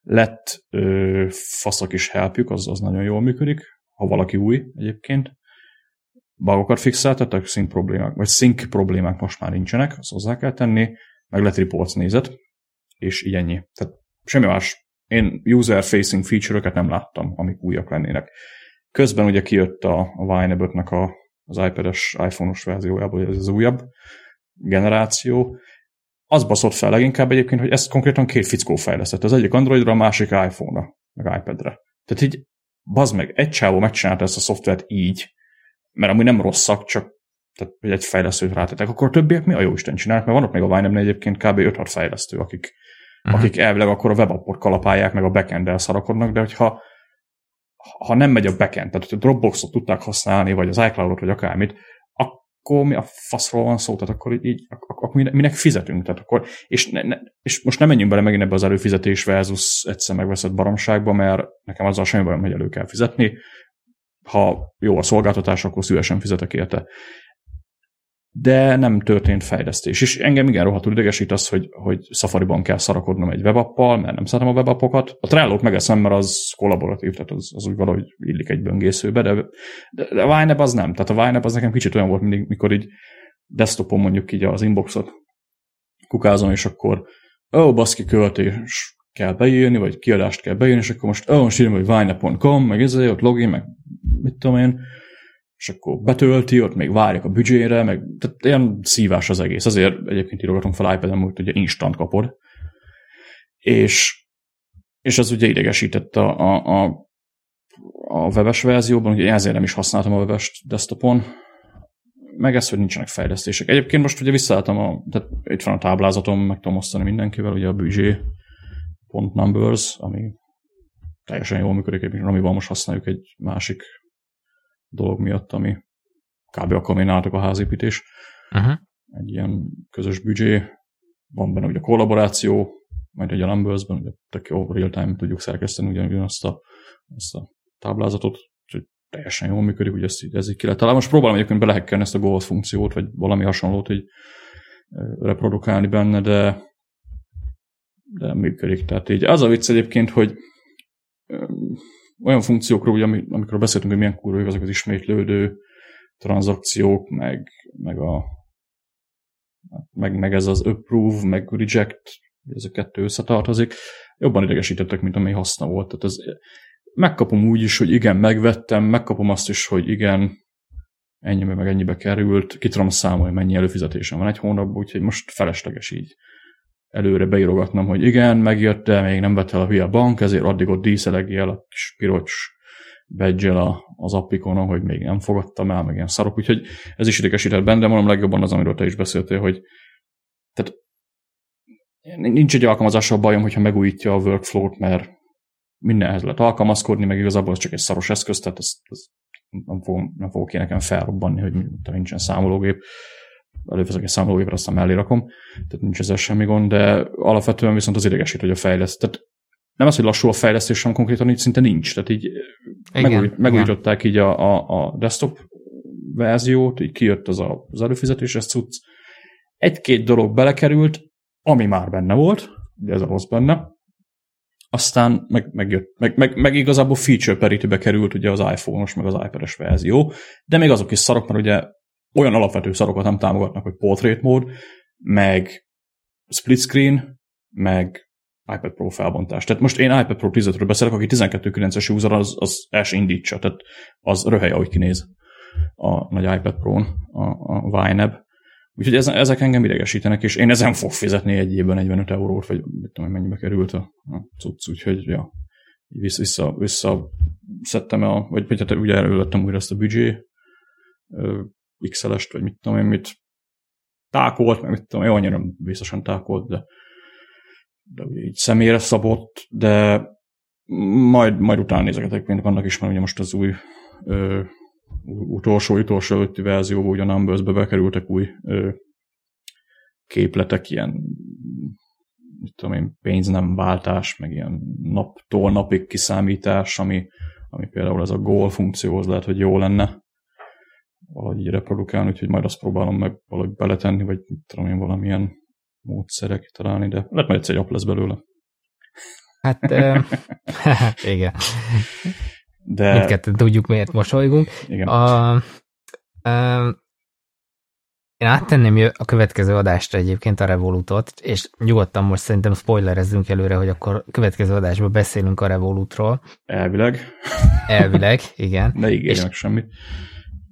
lett ö, faszak is helpjük, az, az nagyon jól működik, ha valaki új egyébként. Bugokat fixeltettek, sync problémák, vagy sync problémák most már nincsenek, azt hozzá kell tenni, meg lett reports nézet, és így ennyi. Tehát semmi más. Én user-facing feature-öket nem láttam, amik újak lennének. Közben ugye kijött a, a Wineabot-nak a, az iPad-es, iPhone-os verziójából, ez az újabb generáció, az baszott fel leginkább egyébként, hogy ezt konkrétan két fickó fejlesztett. Az egyik Androidra, a másik iPhone-ra, meg iPad-re. Tehát így, bazd meg, egy csávó megcsinálta ezt a szoftvert így, mert amúgy nem rosszak, csak tehát, hogy egy fejlesztőt rátettek, akkor többiek mi a jó Isten csinálnak, mert vannak még a Vine egyébként kb. 5-6 fejlesztő, akik, uh-huh. akik elvileg akkor a webappot kalapálják, meg a backend-el szarakodnak, de hogyha ha nem megy a backend, tehát hogy a Dropboxot tudták használni, vagy az iCloud-ot, vagy akármit, akkor mi a faszról van szó, tehát akkor így, akkor minek fizetünk, tehát akkor, és, ne, ne, és most nem menjünk bele megint ebbe az előfizetés versus egyszer megveszett baromságba, mert nekem azzal semmi bajom, hogy elő kell fizetni, ha jó a szolgáltatás, akkor szívesen fizetek érte de nem történt fejlesztés. És engem igen rohadtul idegesít az, hogy, hogy Safari-ban kell szarakodnom egy webappal, mert nem szeretem a webappokat. A Trello-t megeszem, mert az kollaboratív, tehát az, az úgy valahogy illik egy böngészőbe, de, de, de a Wineb az nem. Tehát a Wineb az nekem kicsit olyan volt, mindig, mikor így desktopon mondjuk így az inboxot kukázom, és akkor ó, oh, baszki költés kell beírni, vagy kiadást kell beírni, és akkor most ó, oh, most írni, hogy winep.com, meg ez ott login, meg mit tudom én, és akkor betölti, ott még várják a büdzsére, meg tehát ilyen szívás az egész. Azért egyébként írogatom fel iPad-en, hogy ugye instant kapod. És, és ez ugye idegesített a, a, a, a webes verzióban, ugye ezért nem is használtam a webes desktopon, meg ez, hogy nincsenek fejlesztések. Egyébként most ugye visszaálltam, a, tehát itt van a táblázatom, meg tudom osztani mindenkivel, ugye a numbers, ami teljesen jól működik, amivel most használjuk egy másik dolog miatt, ami kb. akkor még nálatok a házépítés. Uh-huh. Egy ilyen közös büdzsé, van benne ugye a kollaboráció, majd egy a Numbers-ben, ugye tök jó real-time tudjuk szerkeszteni ugyanazt a, azt a táblázatot, úgyhogy teljesen jól működik, hogy ezt ez így ki lehet találni. Most próbálom egyébként belehekkelni ezt a Gold funkciót, vagy valami hasonlót így reprodukálni benne, de de működik. Tehát így az a vicc egyébként, hogy olyan funkciókról, ugye, amikor beszéltünk, hogy milyen kurva azok az ismétlődő tranzakciók, meg, meg, a, meg, meg ez az approve, meg reject, ez a kettő összetartozik, jobban idegesítettek, mint amely haszna volt. Tehát ez, megkapom úgy is, hogy igen, megvettem, megkapom azt is, hogy igen, ennyibe meg ennyibe került, ki tudom számolni, mennyi előfizetésem van egy hónapban, úgyhogy most felesleges így előre beírogatnom, hogy igen, megjött, de még nem vett el a hülye bank, ezért addig ott díszelegjél a kis piros badge az appikonon, hogy még nem fogadtam el, meg ilyen szarok, úgyhogy ez is idegesített benne, de mondom legjobban az, amiről te is beszéltél, hogy tehát nincs egy alkalmazással bajom, hogyha megújítja a workflow-t, mert mindenhez lehet alkalmazkodni, meg igazából ez csak egy szaros eszköz, tehát ezt, ezt nem, fogom, nem fogok én nekem felrobbanni, hogy nincsen számológép előveszek egy számológépre, aztán mellé rakom, tehát nincs ezzel semmi gond, de alapvetően viszont az idegesít, hogy a fejleszt. Tehát nem az, hogy lassú a fejlesztés, hanem konkrétan így szinte nincs. Tehát így igen, megúj, megújították igen. így a, a, a desktop verziót, így kijött az a, az előfizetéses cucc. Egy-két dolog belekerült, ami már benne volt, ugye ez a rossz benne, aztán meg, megjött, meg, meg, meg igazából feature parity került ugye az iPhone-os, meg az iPad-es verzió, de még azok is szarok, mert ugye olyan alapvető szarokat nem támogatnak, hogy portrait mód, meg split screen, meg iPad Pro felbontás. Tehát most én iPad Pro 10-ről beszélek, aki 12.9-es user, az, az el se indítsa, tehát az röhely, ahogy kinéz a nagy iPad Pro-n, a, a Vineb. Úgyhogy ezek engem idegesítenek, és én ezen fog fizetni egy évben 45 eurót, vagy mit tudom, mennyibe került a, a cucc, úgyhogy ja, vissza, vissza, vissza szedtem el, vagy, vagy hát ugye elővettem újra ezt a büdzsé XL-est, vagy mit tudom én, mit tákolt, meg mit tudom, jó, annyira biztosan tákolt, de, de így személyre szabott, de majd, majd utána nézegetek, mint vannak is, mert ugye most az új ö, utolsó, utolsó előtti verzióban, ugye a Numbers-be bekerültek új ö, képletek, ilyen mit tudom én, pénz nem váltás, meg ilyen naptól napig kiszámítás, ami, ami például ez a goal funkcióhoz lehet, hogy jó lenne valahogy így reprodukálni, úgyhogy majd azt próbálom meg valahogy beletenni, vagy mit tudom én valamilyen módszerek találni, de lehet majd egyszer egy app lesz belőle. Hát, igen. De... Mindketten tudjuk, miért mosolygunk. Igen. A, uh, én áttenném a következő adásra egyébként a Revolutot, és nyugodtan most szerintem spoilerezzünk előre, hogy akkor a következő adásban beszélünk a Revolutról. Elvileg. Elvileg, igen. Ne ígérjenek semmit.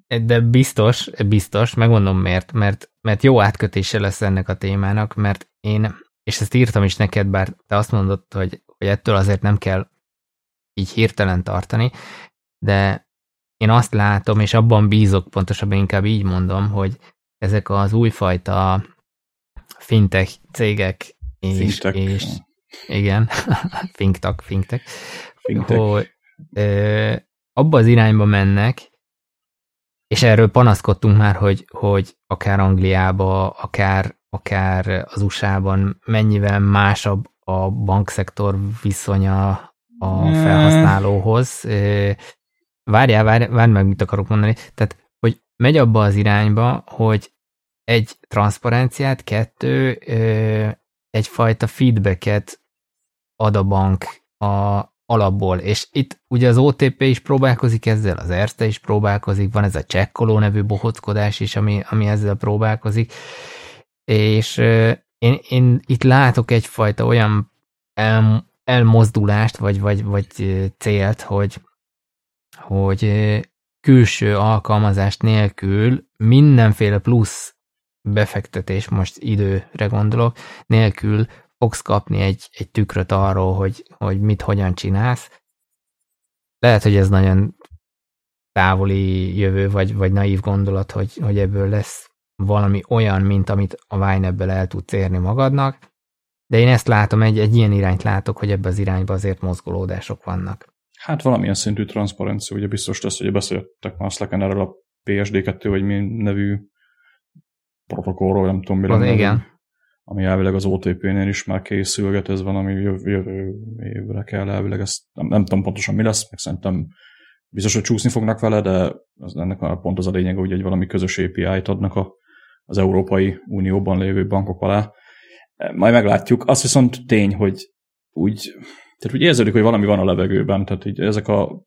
De biztos, biztos, megmondom miért, mert, mert jó átkötése lesz ennek a témának, mert én, és ezt írtam is neked, bár te azt mondod, hogy, hogy ettől azért nem kell így hirtelen tartani, de én azt látom, és abban bízok, pontosabban inkább így mondom, hogy ezek az újfajta fintech cégek és, fintech. és igen, fintek, fintech. hogy ö, abba az irányba mennek, és erről panaszkodtunk már, hogy, hogy akár Angliába, akár, akár az USA-ban mennyivel másabb a bankszektor viszonya a felhasználóhoz. Várjál, várj, várj meg, mit akarok mondani. Tehát hogy megy abba az irányba, hogy egy transzparenciát, kettő, egyfajta feedbacket ad a bank a alapból, és itt ugye az OTP is próbálkozik ezzel, az Erste is próbálkozik, van ez a csekkoló nevű bohockodás is, ami, ami ezzel próbálkozik, és én, én itt látok egyfajta olyan el, elmozdulást, vagy, vagy, vagy célt, hogy, hogy külső alkalmazást nélkül mindenféle plusz befektetés, most időre gondolok, nélkül fogsz kapni egy, egy tükröt arról, hogy, hogy mit, hogyan csinálsz. Lehet, hogy ez nagyon távoli jövő, vagy, vagy naív gondolat, hogy, hogy ebből lesz valami olyan, mint amit a Vine ebből el tudsz érni magadnak, de én ezt látom, egy, egy ilyen irányt látok, hogy ebbe az irányba azért mozgolódások vannak. Hát valamilyen szintű transzparencia, ugye biztos tesz, hogy beszéltek már Slacken erről a PSD2, vagy mi nevű protokollról, nem tudom, mire. Igen. Ami elvileg az OTP-nél is már készülget, ez van, ami jövő, évre kell elvileg, ezt nem, nem tudom pontosan mi lesz, meg szerintem biztos, hogy csúszni fognak vele, de az, ennek a pont az a lényeg, hogy egy valami közös API-t adnak a, az Európai Unióban lévő bankok alá. Majd meglátjuk. Azt viszont tény, hogy úgy, tehát úgy érződik, hogy valami van a levegőben, tehát így ezek a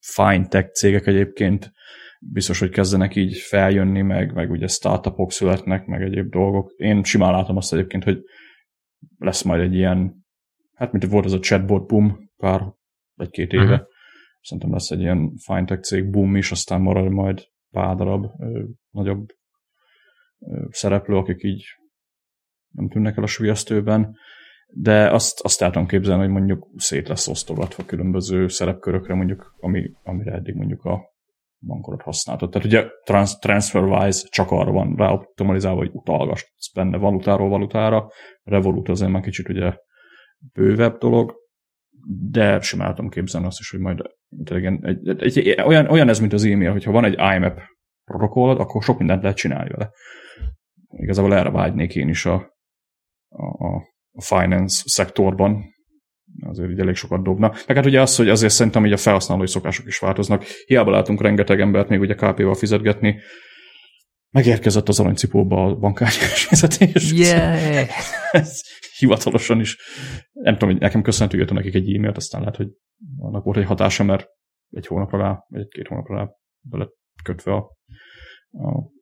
fine tech cégek egyébként biztos, hogy kezdenek így feljönni, meg, meg ugye startupok születnek, meg egyéb dolgok. Én simán látom azt egyébként, hogy lesz majd egy ilyen, hát mint volt az a chatbot boom pár, vagy két éve. Uh-huh. Szerintem lesz egy ilyen fintech cég boom is, aztán marad majd pár darab ö, nagyobb ö, szereplő, akik így nem tűnnek el a sülyeztőben, de azt, azt el tudom képzelni, hogy mondjuk szét lesz osztogatva különböző szerepkörökre, mondjuk, ami, amire eddig mondjuk a bankodat használtad. Tehát ugye trans, TransferWise csak arra van rá optimalizálva, hogy utalgass benne valutáról valutára. Revolut azért már kicsit ugye bővebb dolog, de simán tudom képzelni azt is, hogy majd egy, egy, egy, olyan, olyan ez, mint az e-mail, hogyha van egy IMAP protokollod, akkor sok mindent lehet csinálni vele. Igazából erre vágynék én is a, a, a finance szektorban, azért így elég sokat dobna. Meg hát ugye az, hogy azért szerintem hogy a felhasználói szokások is változnak. Hiába látunk rengeteg embert még ugye KP-val fizetgetni, megérkezett az aranycipóba a bankártyás fizetés. Yeah. Ez hivatalosan is. Nem tudom, hogy nekem köszönhető írtam nekik egy e-mailt, aztán lehet, hogy annak volt egy hatása, mert egy hónapra rá, vagy egy-két hónapra rá bele kötve a, a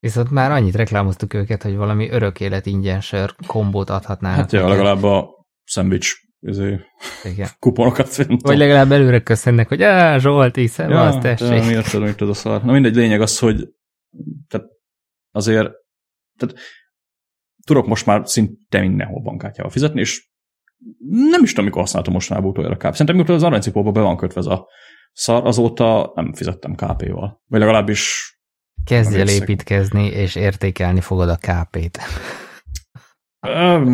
Viszont már annyit reklámoztuk őket, hogy valami örök élet ingyen sör kombót adhatnának. Hát ja, legalább a szendvics izé, Igen. kuponokat. Vagy legalább előre köszönnek, hogy á, Zsolti, szevasz, ja, tessék. Ja, miért tudom, hogy a szar. Na mindegy, lényeg az, hogy tehát azért tehát tudok most már szinte mindenhol bankkártyával fizetni, és nem is tudom, mikor használtam mostanában utoljára KP. Szerintem mikor az aranycipóba be van kötve ez a szar, azóta nem fizettem KP-val. Vagy legalábbis Kezdj el építkezni, és értékelni fogod a KP-t.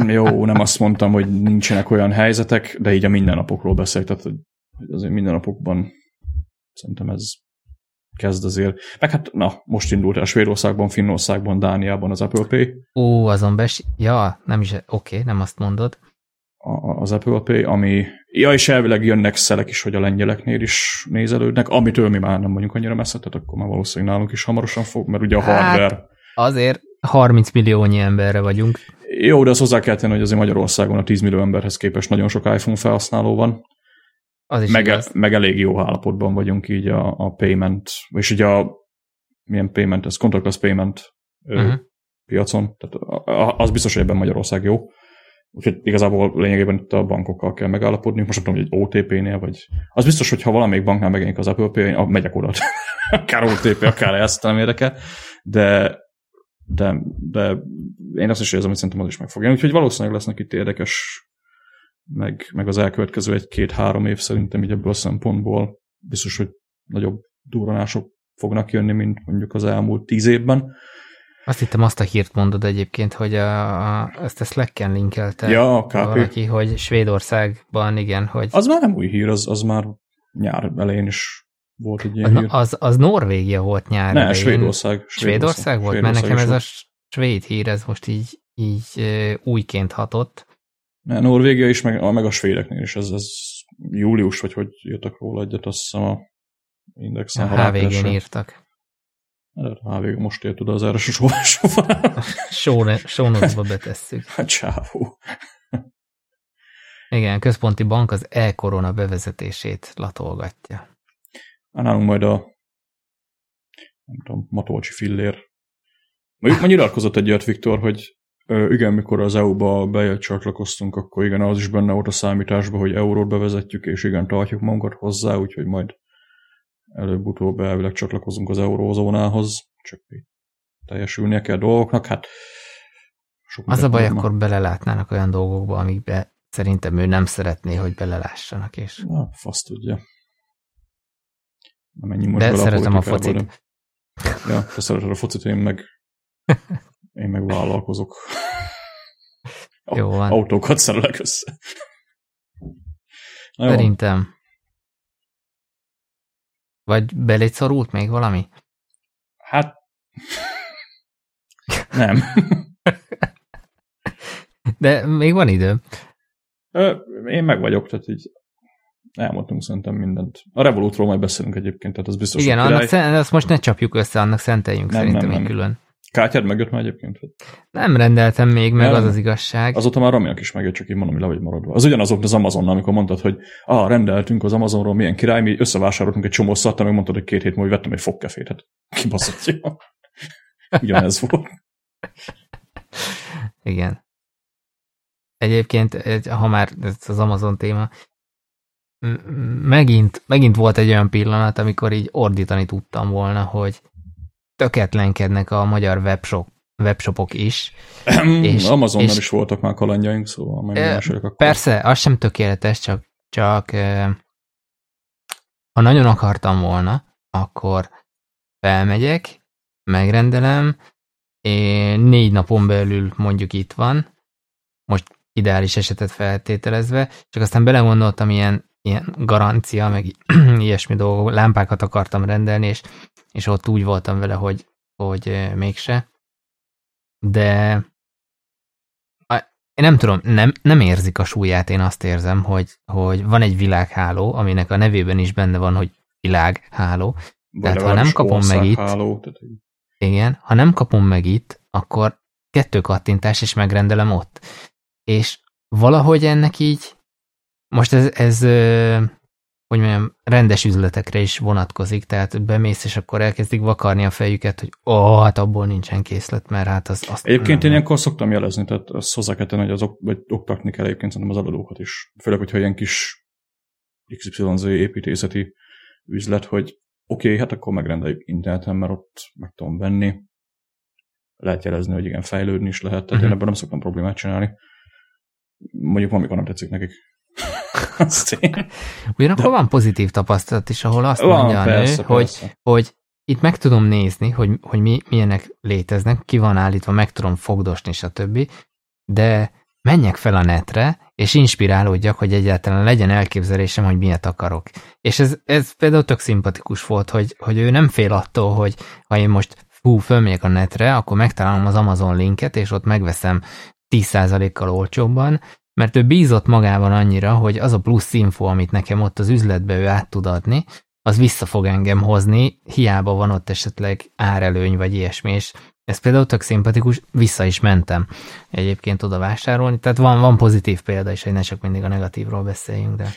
Jó, nem azt mondtam, hogy nincsenek olyan helyzetek, de így a mindennapokról beszélek, tehát hogy azért mindennapokban szerintem ez kezd azért. Meg hát, na, most indult el Svédországban, Finnországban, Dániában az Apple Pay. Ó, azon bes... Ja, nem is, oké, okay, nem azt mondod. A, az Apple Pay, ami... Ja, és elvileg jönnek szelek is, hogy a lengyeleknél is nézelődnek, amitől mi már nem vagyunk annyira messze, tehát akkor már valószínűleg nálunk is hamarosan fog, mert ugye a hát, hardware... Azért 30 milliónyi emberre vagyunk. Jó, de azt hozzá kell tenni, hogy azért Magyarországon a 10 millió emberhez képest nagyon sok iPhone felhasználó van. Az is meg, igaz. meg elég jó állapotban vagyunk így a, a payment, és ugye a milyen payment, ez contactless payment uh-huh. piacon, tehát az biztos, hogy ebben Magyarország jó. Úgyhogy igazából lényegében itt a bankokkal kell megállapodni. Most nem tudom, hogy egy OTP-nél, vagy... Az biztos, hogy ha valamelyik banknál megjelenik az Apple Pay, megyek oda. akár OTP, akár ezt nem érdekel. De, de, de én azt is érzem, hogy szerintem az is meg fog Úgyhogy valószínűleg lesznek itt érdekes meg, meg az elkövetkező egy-két-három év szerintem így ebből a szempontból biztos, hogy nagyobb durranások fognak jönni, mint mondjuk az elmúlt tíz évben. Azt hittem azt a hírt mondod egyébként, hogy a, a, ezt a Slack-en linkelte ja, a valaki, hogy Svédországban, igen, hogy... Az már nem új hír, az, az már nyár elején is volt egy ilyen az, hír. Az, az Norvégia volt nyár Ne. Svédország. Svédország, Svédország volt? Svédország mert nekem ez a svéd hír, ez most így, így újként hatott. Ne, Norvégia is, meg, meg a svédeknél is, ez, ez július, vagy hogy írtak róla egyet, azt hiszem a indexen. A HVG-n írtak. Hát a HVG most ért oda az erre sóvá. Sónozba betesszük. Hát csávó. Igen, központi bank az e-korona bevezetését latolgatja. Hát nálunk majd a nem tudom, Matolcsi fillér. Ma, ma nyilatkozott egy olyat, Viktor, hogy igen, mikor az EU-ba bejött csatlakoztunk, akkor igen, az is benne volt a számításban, hogy eurót bevezetjük, és igen, tartjuk magunkat hozzá, úgyhogy majd előbb-utóbb elvileg csatlakozunk az eurózónához, csak teljesülnie kell dolgoknak, hát sok Az a baj, akkor belelátnának olyan dolgokba, amikbe szerintem ő nem szeretné, hogy belelássanak, és... Na, fasz tudja. Nem most De szeretem a focit. De... Ja, te szereted a focit, én meg én meg vállalkozok. Jó van. Autókat szerelek össze. Na, Szerintem. Vagy beléd szorult még valami? Hát... Nem. De még van idő. Én meg vagyok, tehát így elmondtunk szerintem mindent. A Revolutról majd beszélünk egyébként, tehát az biztos, Igen, annak szen- azt most ne csapjuk össze, annak szenteljünk nem, szerintem nem, nem. külön. Kártyád megjött már egyébként? Nem rendeltem még, meg nem. az az igazság. Azóta már Raminak is megjött, csak én mondom, hogy le vagy maradva. Az ugyanazok az Amazonnal, amikor mondtad, hogy ah, rendeltünk az Amazonról, milyen király, mi összevásároltunk egy csomó szart, meg mondtad, hogy két hét múlva vettem egy fogkefét. Hát kibaszott, jó. Ugyanez volt. Igen. Egyébként, ha már ez az Amazon téma, megint, megint volt egy olyan pillanat, amikor így ordítani tudtam volna, hogy töketlenkednek a magyar webshop, webshopok is. és, Amazonnal és, is voltak már kalandjaink, szóval majd akkor. Persze, az sem tökéletes, csak, csak ha nagyon akartam volna, akkor felmegyek, megrendelem, és négy napon belül mondjuk itt van, most ideális esetet feltételezve, csak aztán belegondoltam ilyen, ilyen garancia, meg ilyesmi dolgok, lámpákat akartam rendelni, és és ott úgy voltam vele, hogy, hogy mégse. De én nem tudom, nem, nem érzik a súlyát, én azt érzem, hogy, hogy van egy világháló, aminek a nevében is benne van, hogy világháló. Vagy tehát ha nem kapom meg itt, háló, tehát... igen, ha nem kapom meg itt, akkor kettő kattintás, és megrendelem ott. És valahogy ennek így, most ez, ez hogy mondjam, rendes üzletekre is vonatkozik, tehát bemész, és akkor elkezdik vakarni a fejüket, hogy ó, oh, hát abból nincsen készlet, mert hát az... Azt egyébként nem, én ilyenkor szoktam jelezni, tehát azt hozzá kell tenni, hogy az ok, vagy oktatni kell egyébként szerintem az eladókat is. Főleg, hogyha ilyen kis XYZ építészeti üzlet, hogy oké, okay, hát akkor megrendeljük interneten, mert ott meg tudom venni. Lehet jelezni, hogy igen, fejlődni is lehet, tehát uh-huh. én mhm. ebben nem szoktam problémát csinálni. Mondjuk amikor nem tetszik nekik. Ugyanakkor van pozitív tapasztalat is, ahol azt van, mondja a nő, persze, hogy, hogy itt meg tudom nézni, hogy, hogy mi, milyenek léteznek, ki van állítva, meg tudom fogdosni, stb. De menjek fel a netre, és inspirálódjak, hogy egyáltalán legyen elképzelésem, hogy miért akarok. És ez, ez például tök szimpatikus volt, hogy, hogy ő nem fél attól, hogy ha én most hú, fölmegyek a netre, akkor megtalálom az Amazon linket, és ott megveszem 10%-kal olcsóbban, mert ő bízott magában annyira, hogy az a plusz info, amit nekem ott az üzletbe ő át tud adni, az vissza fog engem hozni, hiába van ott esetleg árelőny vagy ilyesmi, és ez például tök szimpatikus, vissza is mentem egyébként oda vásárolni, tehát van, van pozitív példa is, hogy ne csak mindig a negatívról beszéljünk, de...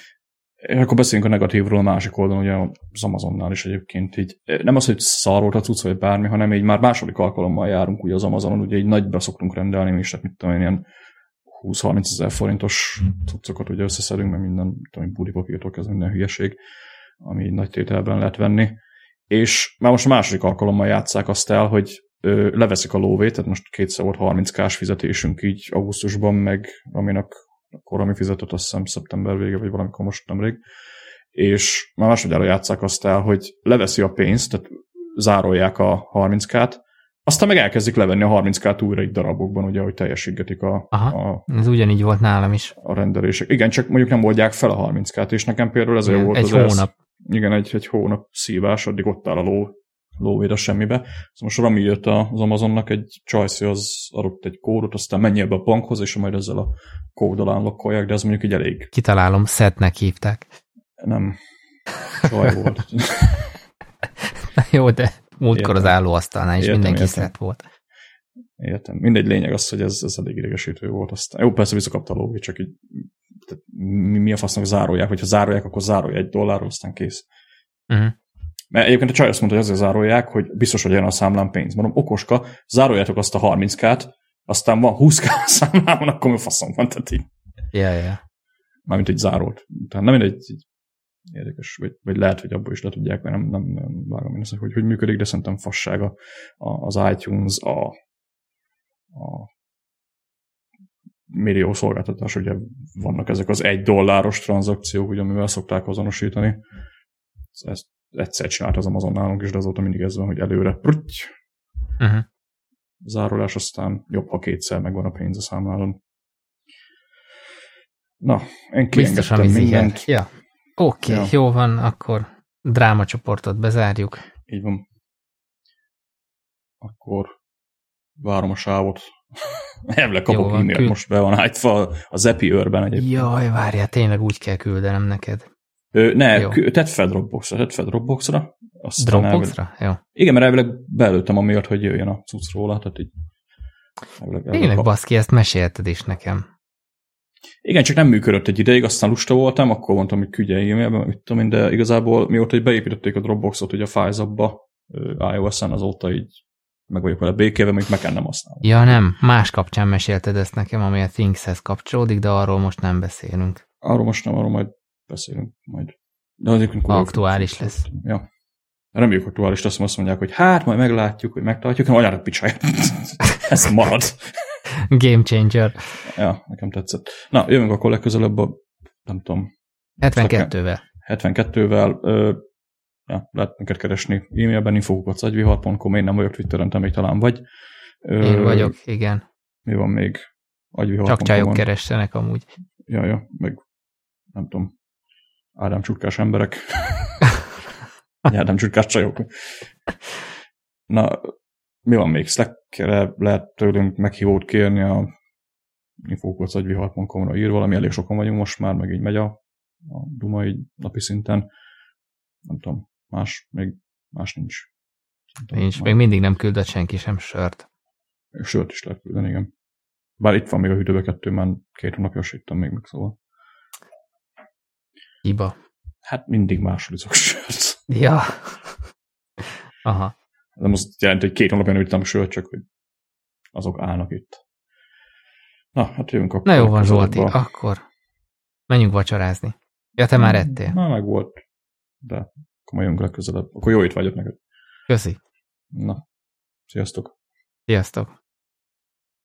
És akkor beszéljünk a negatívról a másik oldalon, ugye az Amazonnál is egyébként így. Nem az, hogy szarolt a cucc, vagy bármi, hanem így már második alkalommal járunk ugye az Amazonon, ugye így nagyba szoktunk rendelni, mi is, tehát mit tudom én, ilyen 20-30 ezer forintos cuccokat ugye összeszedünk, mert minden, tudom, budipapírtól kezdve minden hülyeség, ami nagy tételben lehet venni. És már most a második alkalommal játszák azt el, hogy ö, leveszik a lóvét, tehát most kétszer volt 30 kás fizetésünk így augusztusban, meg aminek akkor ami fizetett, azt hiszem szeptember vége, vagy valamikor most nemrég, és már másodjára játszák azt el, hogy leveszi a pénzt, tehát zárolják a 30k-t, aztán meg elkezdik levenni a 30 k újra egy darabokban, ugye, hogy teljesígetik a, Aha, a, ez ugyanígy volt nálam is. A rendelések. Igen, csak mondjuk nem oldják fel a 30 k és nekem például ez volt egy az hónap. Ez, igen, egy, egy hónap szívás, addig ott áll a ló, lóvéd a semmibe. Szóval most Rami jött az Amazonnak egy csajszi, az adott egy kódot, aztán menj ebbe a bankhoz, és majd ezzel a kóddal állokkolják, de ez mondjuk egy elég. Kitalálom, Szetnek hívták. Nem, csaj volt. Na jó, de Múltkor az állóasztalnál is értem, mindenki értem. szeret volt. Értem. Mindegy lényeg az, hogy ez, ez elég idegesítő volt. Aztán, jó, persze visszakapta a lóvét, csak így tehát mi, mi a fasznak zárolják, hogyha zárolják, akkor zárolja egy dollárról, aztán kész. Uh-huh. Mert egyébként a csaj azt mondta, hogy azért zárolják, hogy biztos, hogy jön a számlán pénz. Mondom, okoska, zároljátok azt a 30k-t, aztán van 20k a számlában, akkor mi faszom van, tehát így. Ja, ja. Mármint egy zárolt. Tehát nem mindegy, érdekes, vagy, vagy lehet, hogy abból is le tudják, mert nem, nem, nem vágom én ezt, hogy hogy működik, de szerintem fassága az iTunes, a, a millió szolgáltatás, ugye vannak ezek az egy dolláros tranzakciók, ugye, amivel szokták azonosítani. Ezt egyszer csinált az Amazon nálunk is, de azóta mindig ez van, hogy előre prutty, uh-huh. zárolás, aztán jobb, ha kétszer megvan a pénz a számlálon. Na, én kiengedtem mindent. Ja. Oké, okay, ja. jó van, akkor drámacsoportot bezárjuk. Így van. Akkor várom a sávot. Elvileg kapok e küld... most be van állítva a Zepi őrben egyébként. Jaj, várjál, tényleg úgy kell küldenem neked. Ö, ne, Jó. tedd fel Dropboxra, tedd fel Dropboxra. Dropboxra? Elvileg... Jó. Igen, mert elvileg belőttem amiatt, hogy jöjjön a cucc róla, tehát így Tényleg, baszki, ezt mesélted is nekem. Igen, csak nem működött egy ideig, aztán lusta voltam, akkor mondtam, hogy küldje e-mailben, mit tudom én, de igazából mióta hogy beépítették a Dropboxot ugye a Files-abba, iOS-en azóta így meg vagyok vele békéve, még meg nem használom. Ja nem, más kapcsán mesélted ezt nekem, ami a Thingshez kapcsolódik, de arról most nem beszélünk. Arról most nem, arról majd beszélünk majd. De az aktuális lesz. Ja. Reméljük aktuális lesz, azt mondják, hogy hát majd meglátjuk, hogy megtartjuk, nem anyára picsáját. Ez marad. Game changer. Ja, nekem tetszett. Na, jövünk akkor legközelebb a, nem tudom. 72-vel. 72-vel. Ö, ja, lehet minket keresni e-mailben infokukacagvihar.com, én nem vagyok Twitteren, te még talán vagy. Ö, én vagyok, igen. Mi van még? Agyvihar. Csak csajok keressenek amúgy. Ja, ja, meg nem tudom, Ádám csurkás emberek. Ádám csurkás csajok. Na, mi van még? Slackre lehet tőlünk meghívót kérni a infókocagvihar.com-ra ír valami, elég sokan vagyunk most már, meg így megy a, a Duma így napi szinten. Nem tudom, más, még más nincs. Tudom, nincs, már. még mindig nem küldött senki sem sört. Sört is lehet küldeni, igen. Bár itt van még a hűtőbe kettő, már két hónapja ittam még meg, szóval. Hiba. Hát mindig máshol izok sört. Ja. Aha. Nem azt jelenti, hogy két hónapja nem ittam sört, csak hogy azok állnak itt. Na, hát jövünk akkor. Na jó van, Zsolti, akkor menjünk vacsorázni. Ja, te már ettél. Na, meg volt. De akkor majd legközelebb. Akkor jó itt vagyok neked. Köszi. Na, sziasztok. Sziasztok.